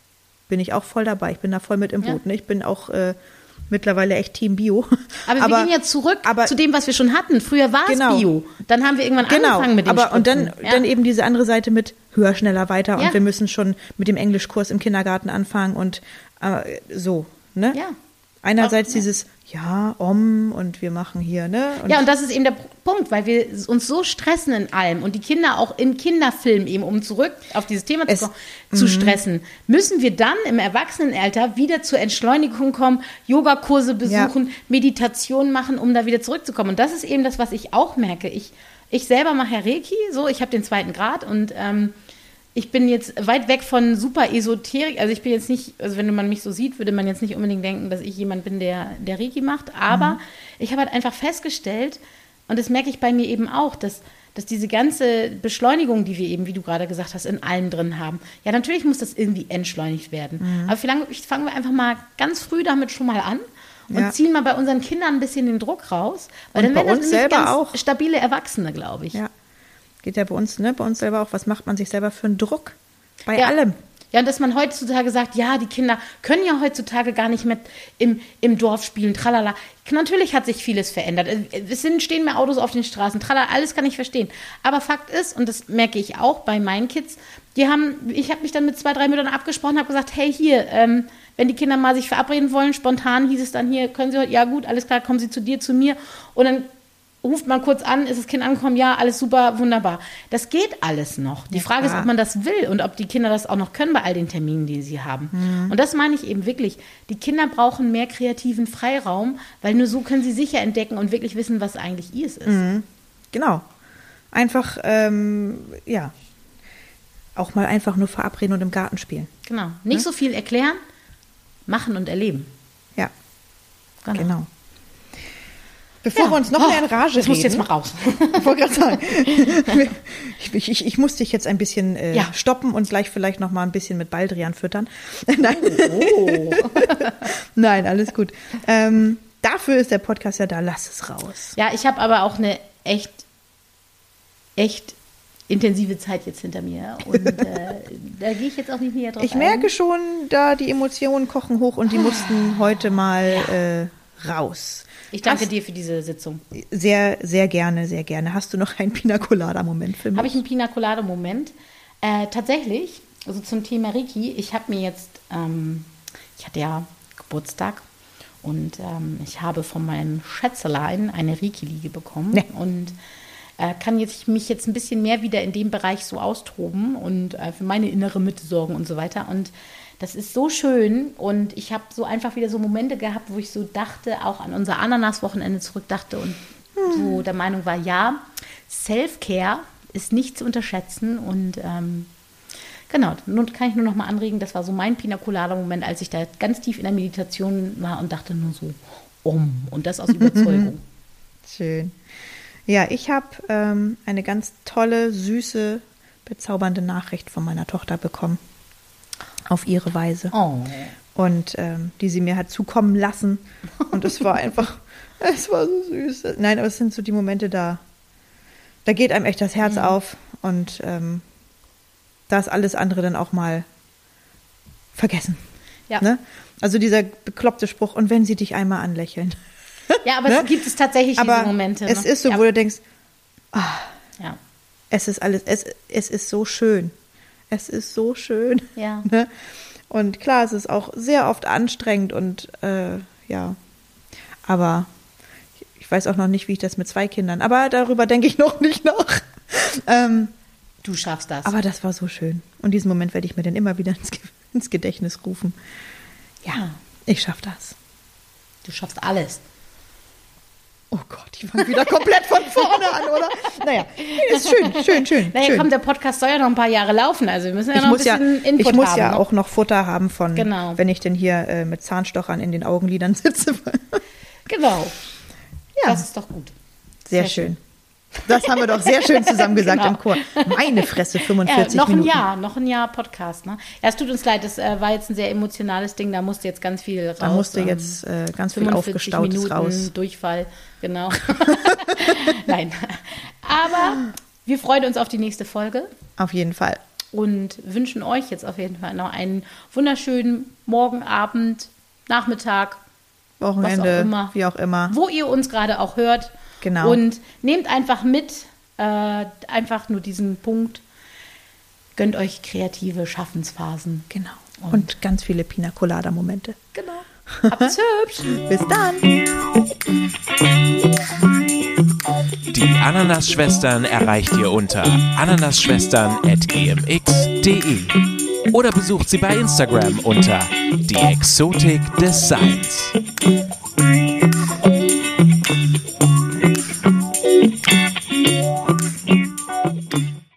bin ich auch voll dabei, ich bin da voll mit im Ja. Boot, ne? ich bin auch äh, mittlerweile echt Team Bio. aber, wir gehen ja zurück aber- zu dem, was wir schon hatten. Früher war Genau. es Bio. Dann haben wir irgendwann Genau, angefangen mit dem aber und dann, Spritzen. Ja. dann eben diese andere Seite mit höher, schneller, weiter Ja. und wir müssen schon mit dem Englischkurs im Kindergarten anfangen und äh, so, ne? Ja. Einerseits Auch, dieses, ja, om und wir machen hier, ne? ja, und das ist eben der Punkt, weil wir uns so stressen in allem und die Kinder auch in Kinderfilmen eben, um zurück auf dieses Thema zu, kommen, zu stressen, müssen wir dann im Erwachsenenalter wieder zur Entschleunigung kommen, Yogakurse besuchen, Meditation machen, um da wieder zurückzukommen. Und das ist eben das, was ich auch merke. Ich, ich selber mache ja Reiki, so, ich habe den zweiten Grad und ähm, ich bin jetzt weit weg von super Esoterik. Also ich bin jetzt nicht, also wenn man mich so sieht, würde man jetzt nicht unbedingt denken, dass ich jemand bin, der, der Reiki macht. Aber ich habe halt einfach festgestellt, und das merke ich bei mir eben auch, dass, dass diese ganze Beschleunigung, die wir eben, wie du gerade gesagt hast, in allem drin haben, ja, natürlich muss das irgendwie entschleunigt werden. Aber vielleicht fangen wir einfach mal ganz früh damit schon mal an. Und Ja. ziehen mal bei unseren Kindern ein bisschen den Druck raus. Weil Und dann bei werden das nämlich ganz auch. stabile Erwachsene, glaube ich. Ja. Geht ja bei uns, ne? Bei uns selber auch, was macht man sich selber für einen Druck? Bei ja. allem. Ja, und dass man heutzutage sagt, ja, die Kinder können ja heutzutage gar nicht mehr im, im Dorf spielen, tralala. Natürlich hat sich vieles verändert. Es sind, stehen mehr Autos auf den Straßen, tralala, alles kann ich verstehen. Aber Fakt ist, und das merke ich auch bei meinen Kids, die haben, ich habe mich dann mit zwei, drei Müttern abgesprochen, habe gesagt, hey, hier, ähm, wenn die Kinder mal sich verabreden wollen, spontan hieß es dann hier, können sie heute, ja gut, alles klar, kommen sie zu dir, zu mir. Und dann ruft man kurz an, ist das Kind angekommen, ja, alles super, wunderbar. Das geht alles noch. Die Ja, Frage ist, klar. ob man das will und ob die Kinder das auch noch können bei all den Terminen, die sie haben. Mhm. Und das meine ich eben wirklich. Die Kinder brauchen mehr kreativen Freiraum, weil nur so können sie sicher entdecken und wirklich wissen, was eigentlich ihrs ist. Mhm. Genau. Einfach, ähm, ja. Auch mal einfach nur verabreden und im Garten spielen. Genau. Nicht so viel erklären, machen und erleben. Ja, Genau. genau. Bevor Ja. wir uns noch mehr in Rage Das muss reden. jetzt mal raus. Ich wollte gerade sagen, ich, ich, ich muss dich jetzt ein bisschen äh, Ja. stoppen und gleich vielleicht noch mal ein bisschen mit Baldrian füttern. Nein, Oh. nein, alles gut. Ähm, dafür ist der Podcast ja da. Lass es raus. Ja, ich habe aber auch eine echt, echt intensive Zeit jetzt hinter mir. Und äh, da gehe ich jetzt auch nicht näher drauf Ich ein. merke schon, da die Emotionen kochen hoch und die mussten heute mal äh, raus. Ich danke Hast- dir für diese Sitzung. Sehr, sehr gerne, sehr gerne. Hast du noch einen Pina Colada-Moment für mich? Habe ich einen Pina Colada Moment? Äh, tatsächlich, also zum Thema Reiki, ich habe mir jetzt, ähm, ich hatte ja Geburtstag und ähm, ich habe von meinem Schätzelein eine Reiki-Liege bekommen Nee. und äh, kann jetzt mich jetzt ein bisschen mehr wieder in dem Bereich so austoben und äh, für meine innere Mitte sorgen und so weiter und das ist so schön und ich habe so einfach wieder so Momente gehabt, wo ich so dachte, auch an unser Ananas-Wochenende zurückdachte und so der Meinung war, ja, Self-Care ist nicht zu unterschätzen und ähm, genau, nun kann ich nur noch mal anregen, das war so mein Pina Colada-Moment, als ich da ganz tief in der Meditation war und dachte nur so, um und das aus Überzeugung. Schön. Ja, ich habe ähm, eine ganz tolle, süße, bezaubernde Nachricht von meiner Tochter bekommen. Auf ihre Weise. Oh. Und ähm, die sie mir hat zukommen lassen. Und es war einfach, es war so süß. Nein, aber es sind so die Momente da, da geht einem echt das Herz auf. und ähm, da ist alles andere dann auch mal vergessen. Ja. Ne? Also dieser bekloppte Spruch, und wenn sie dich einmal anlächeln. Ja, aber Ne? es gibt es tatsächlich Aber diese Momente. es ne? ist so, ja. wo du denkst, ja. es ist alles, es, es ist so schön. Es ist so schön. Ja. Ne? Und klar, es ist auch sehr oft anstrengend und äh, ja, aber ich, ich weiß auch noch nicht, wie ich das mit zwei Kindern, aber darüber denke ich noch nicht nach. Ähm, Du schaffst das. aber das war so schön. Und diesen Moment werde ich mir dann immer wieder ins, ins Gedächtnis rufen. Ja, ich schaffe das. du schaffst alles. Oh Gott, ich fange wieder komplett von vorne an, oder? Naja, ist schön, schön, schön. Naja, schön. komm, der Podcast soll ja noch ein paar Jahre laufen, also wir müssen ja ich noch muss ein ja, bisschen Input ich muss haben. ja ne? auch noch Futter haben von, Genau. wenn ich denn hier äh, mit Zahnstochern in den Augenlidern sitze. Genau. Ja. Das ist doch gut. Sehr, Sehr schön. Das haben wir doch sehr schön zusammen gesagt Genau. im Chor. Meine Fresse, Ja, 45 noch Minuten. ein Jahr, noch ein Jahr Podcast. Ne? Ja, es tut uns leid, das äh, war jetzt ein sehr emotionales Ding, da musste jetzt ganz viel raus. Da musste ähm, jetzt äh, ganz viel 45 Aufgestautes Minuten raus. Durchfall, genau. Nein. Aber wir freuen uns auf die nächste Folge Auf jeden Fall. und wünschen euch jetzt auf jeden Fall noch einen wunderschönen Morgen, Abend, Nachmittag, Wochenende, immer. wie auch immer. wo ihr uns gerade auch hört. Genau. Und nehmt einfach mit, äh, einfach nur diesen Punkt. Gönnt euch kreative Schaffensphasen. Genau. Und, ganz viele Pina Colada Momente. Genau. Habt's hübsch. Bis dann. Die Ananas-Schwestern erreicht ihr unter ananasschwestern.gmx.de oder besucht sie bei Instagram unter die Exotik des Seins. Yeah.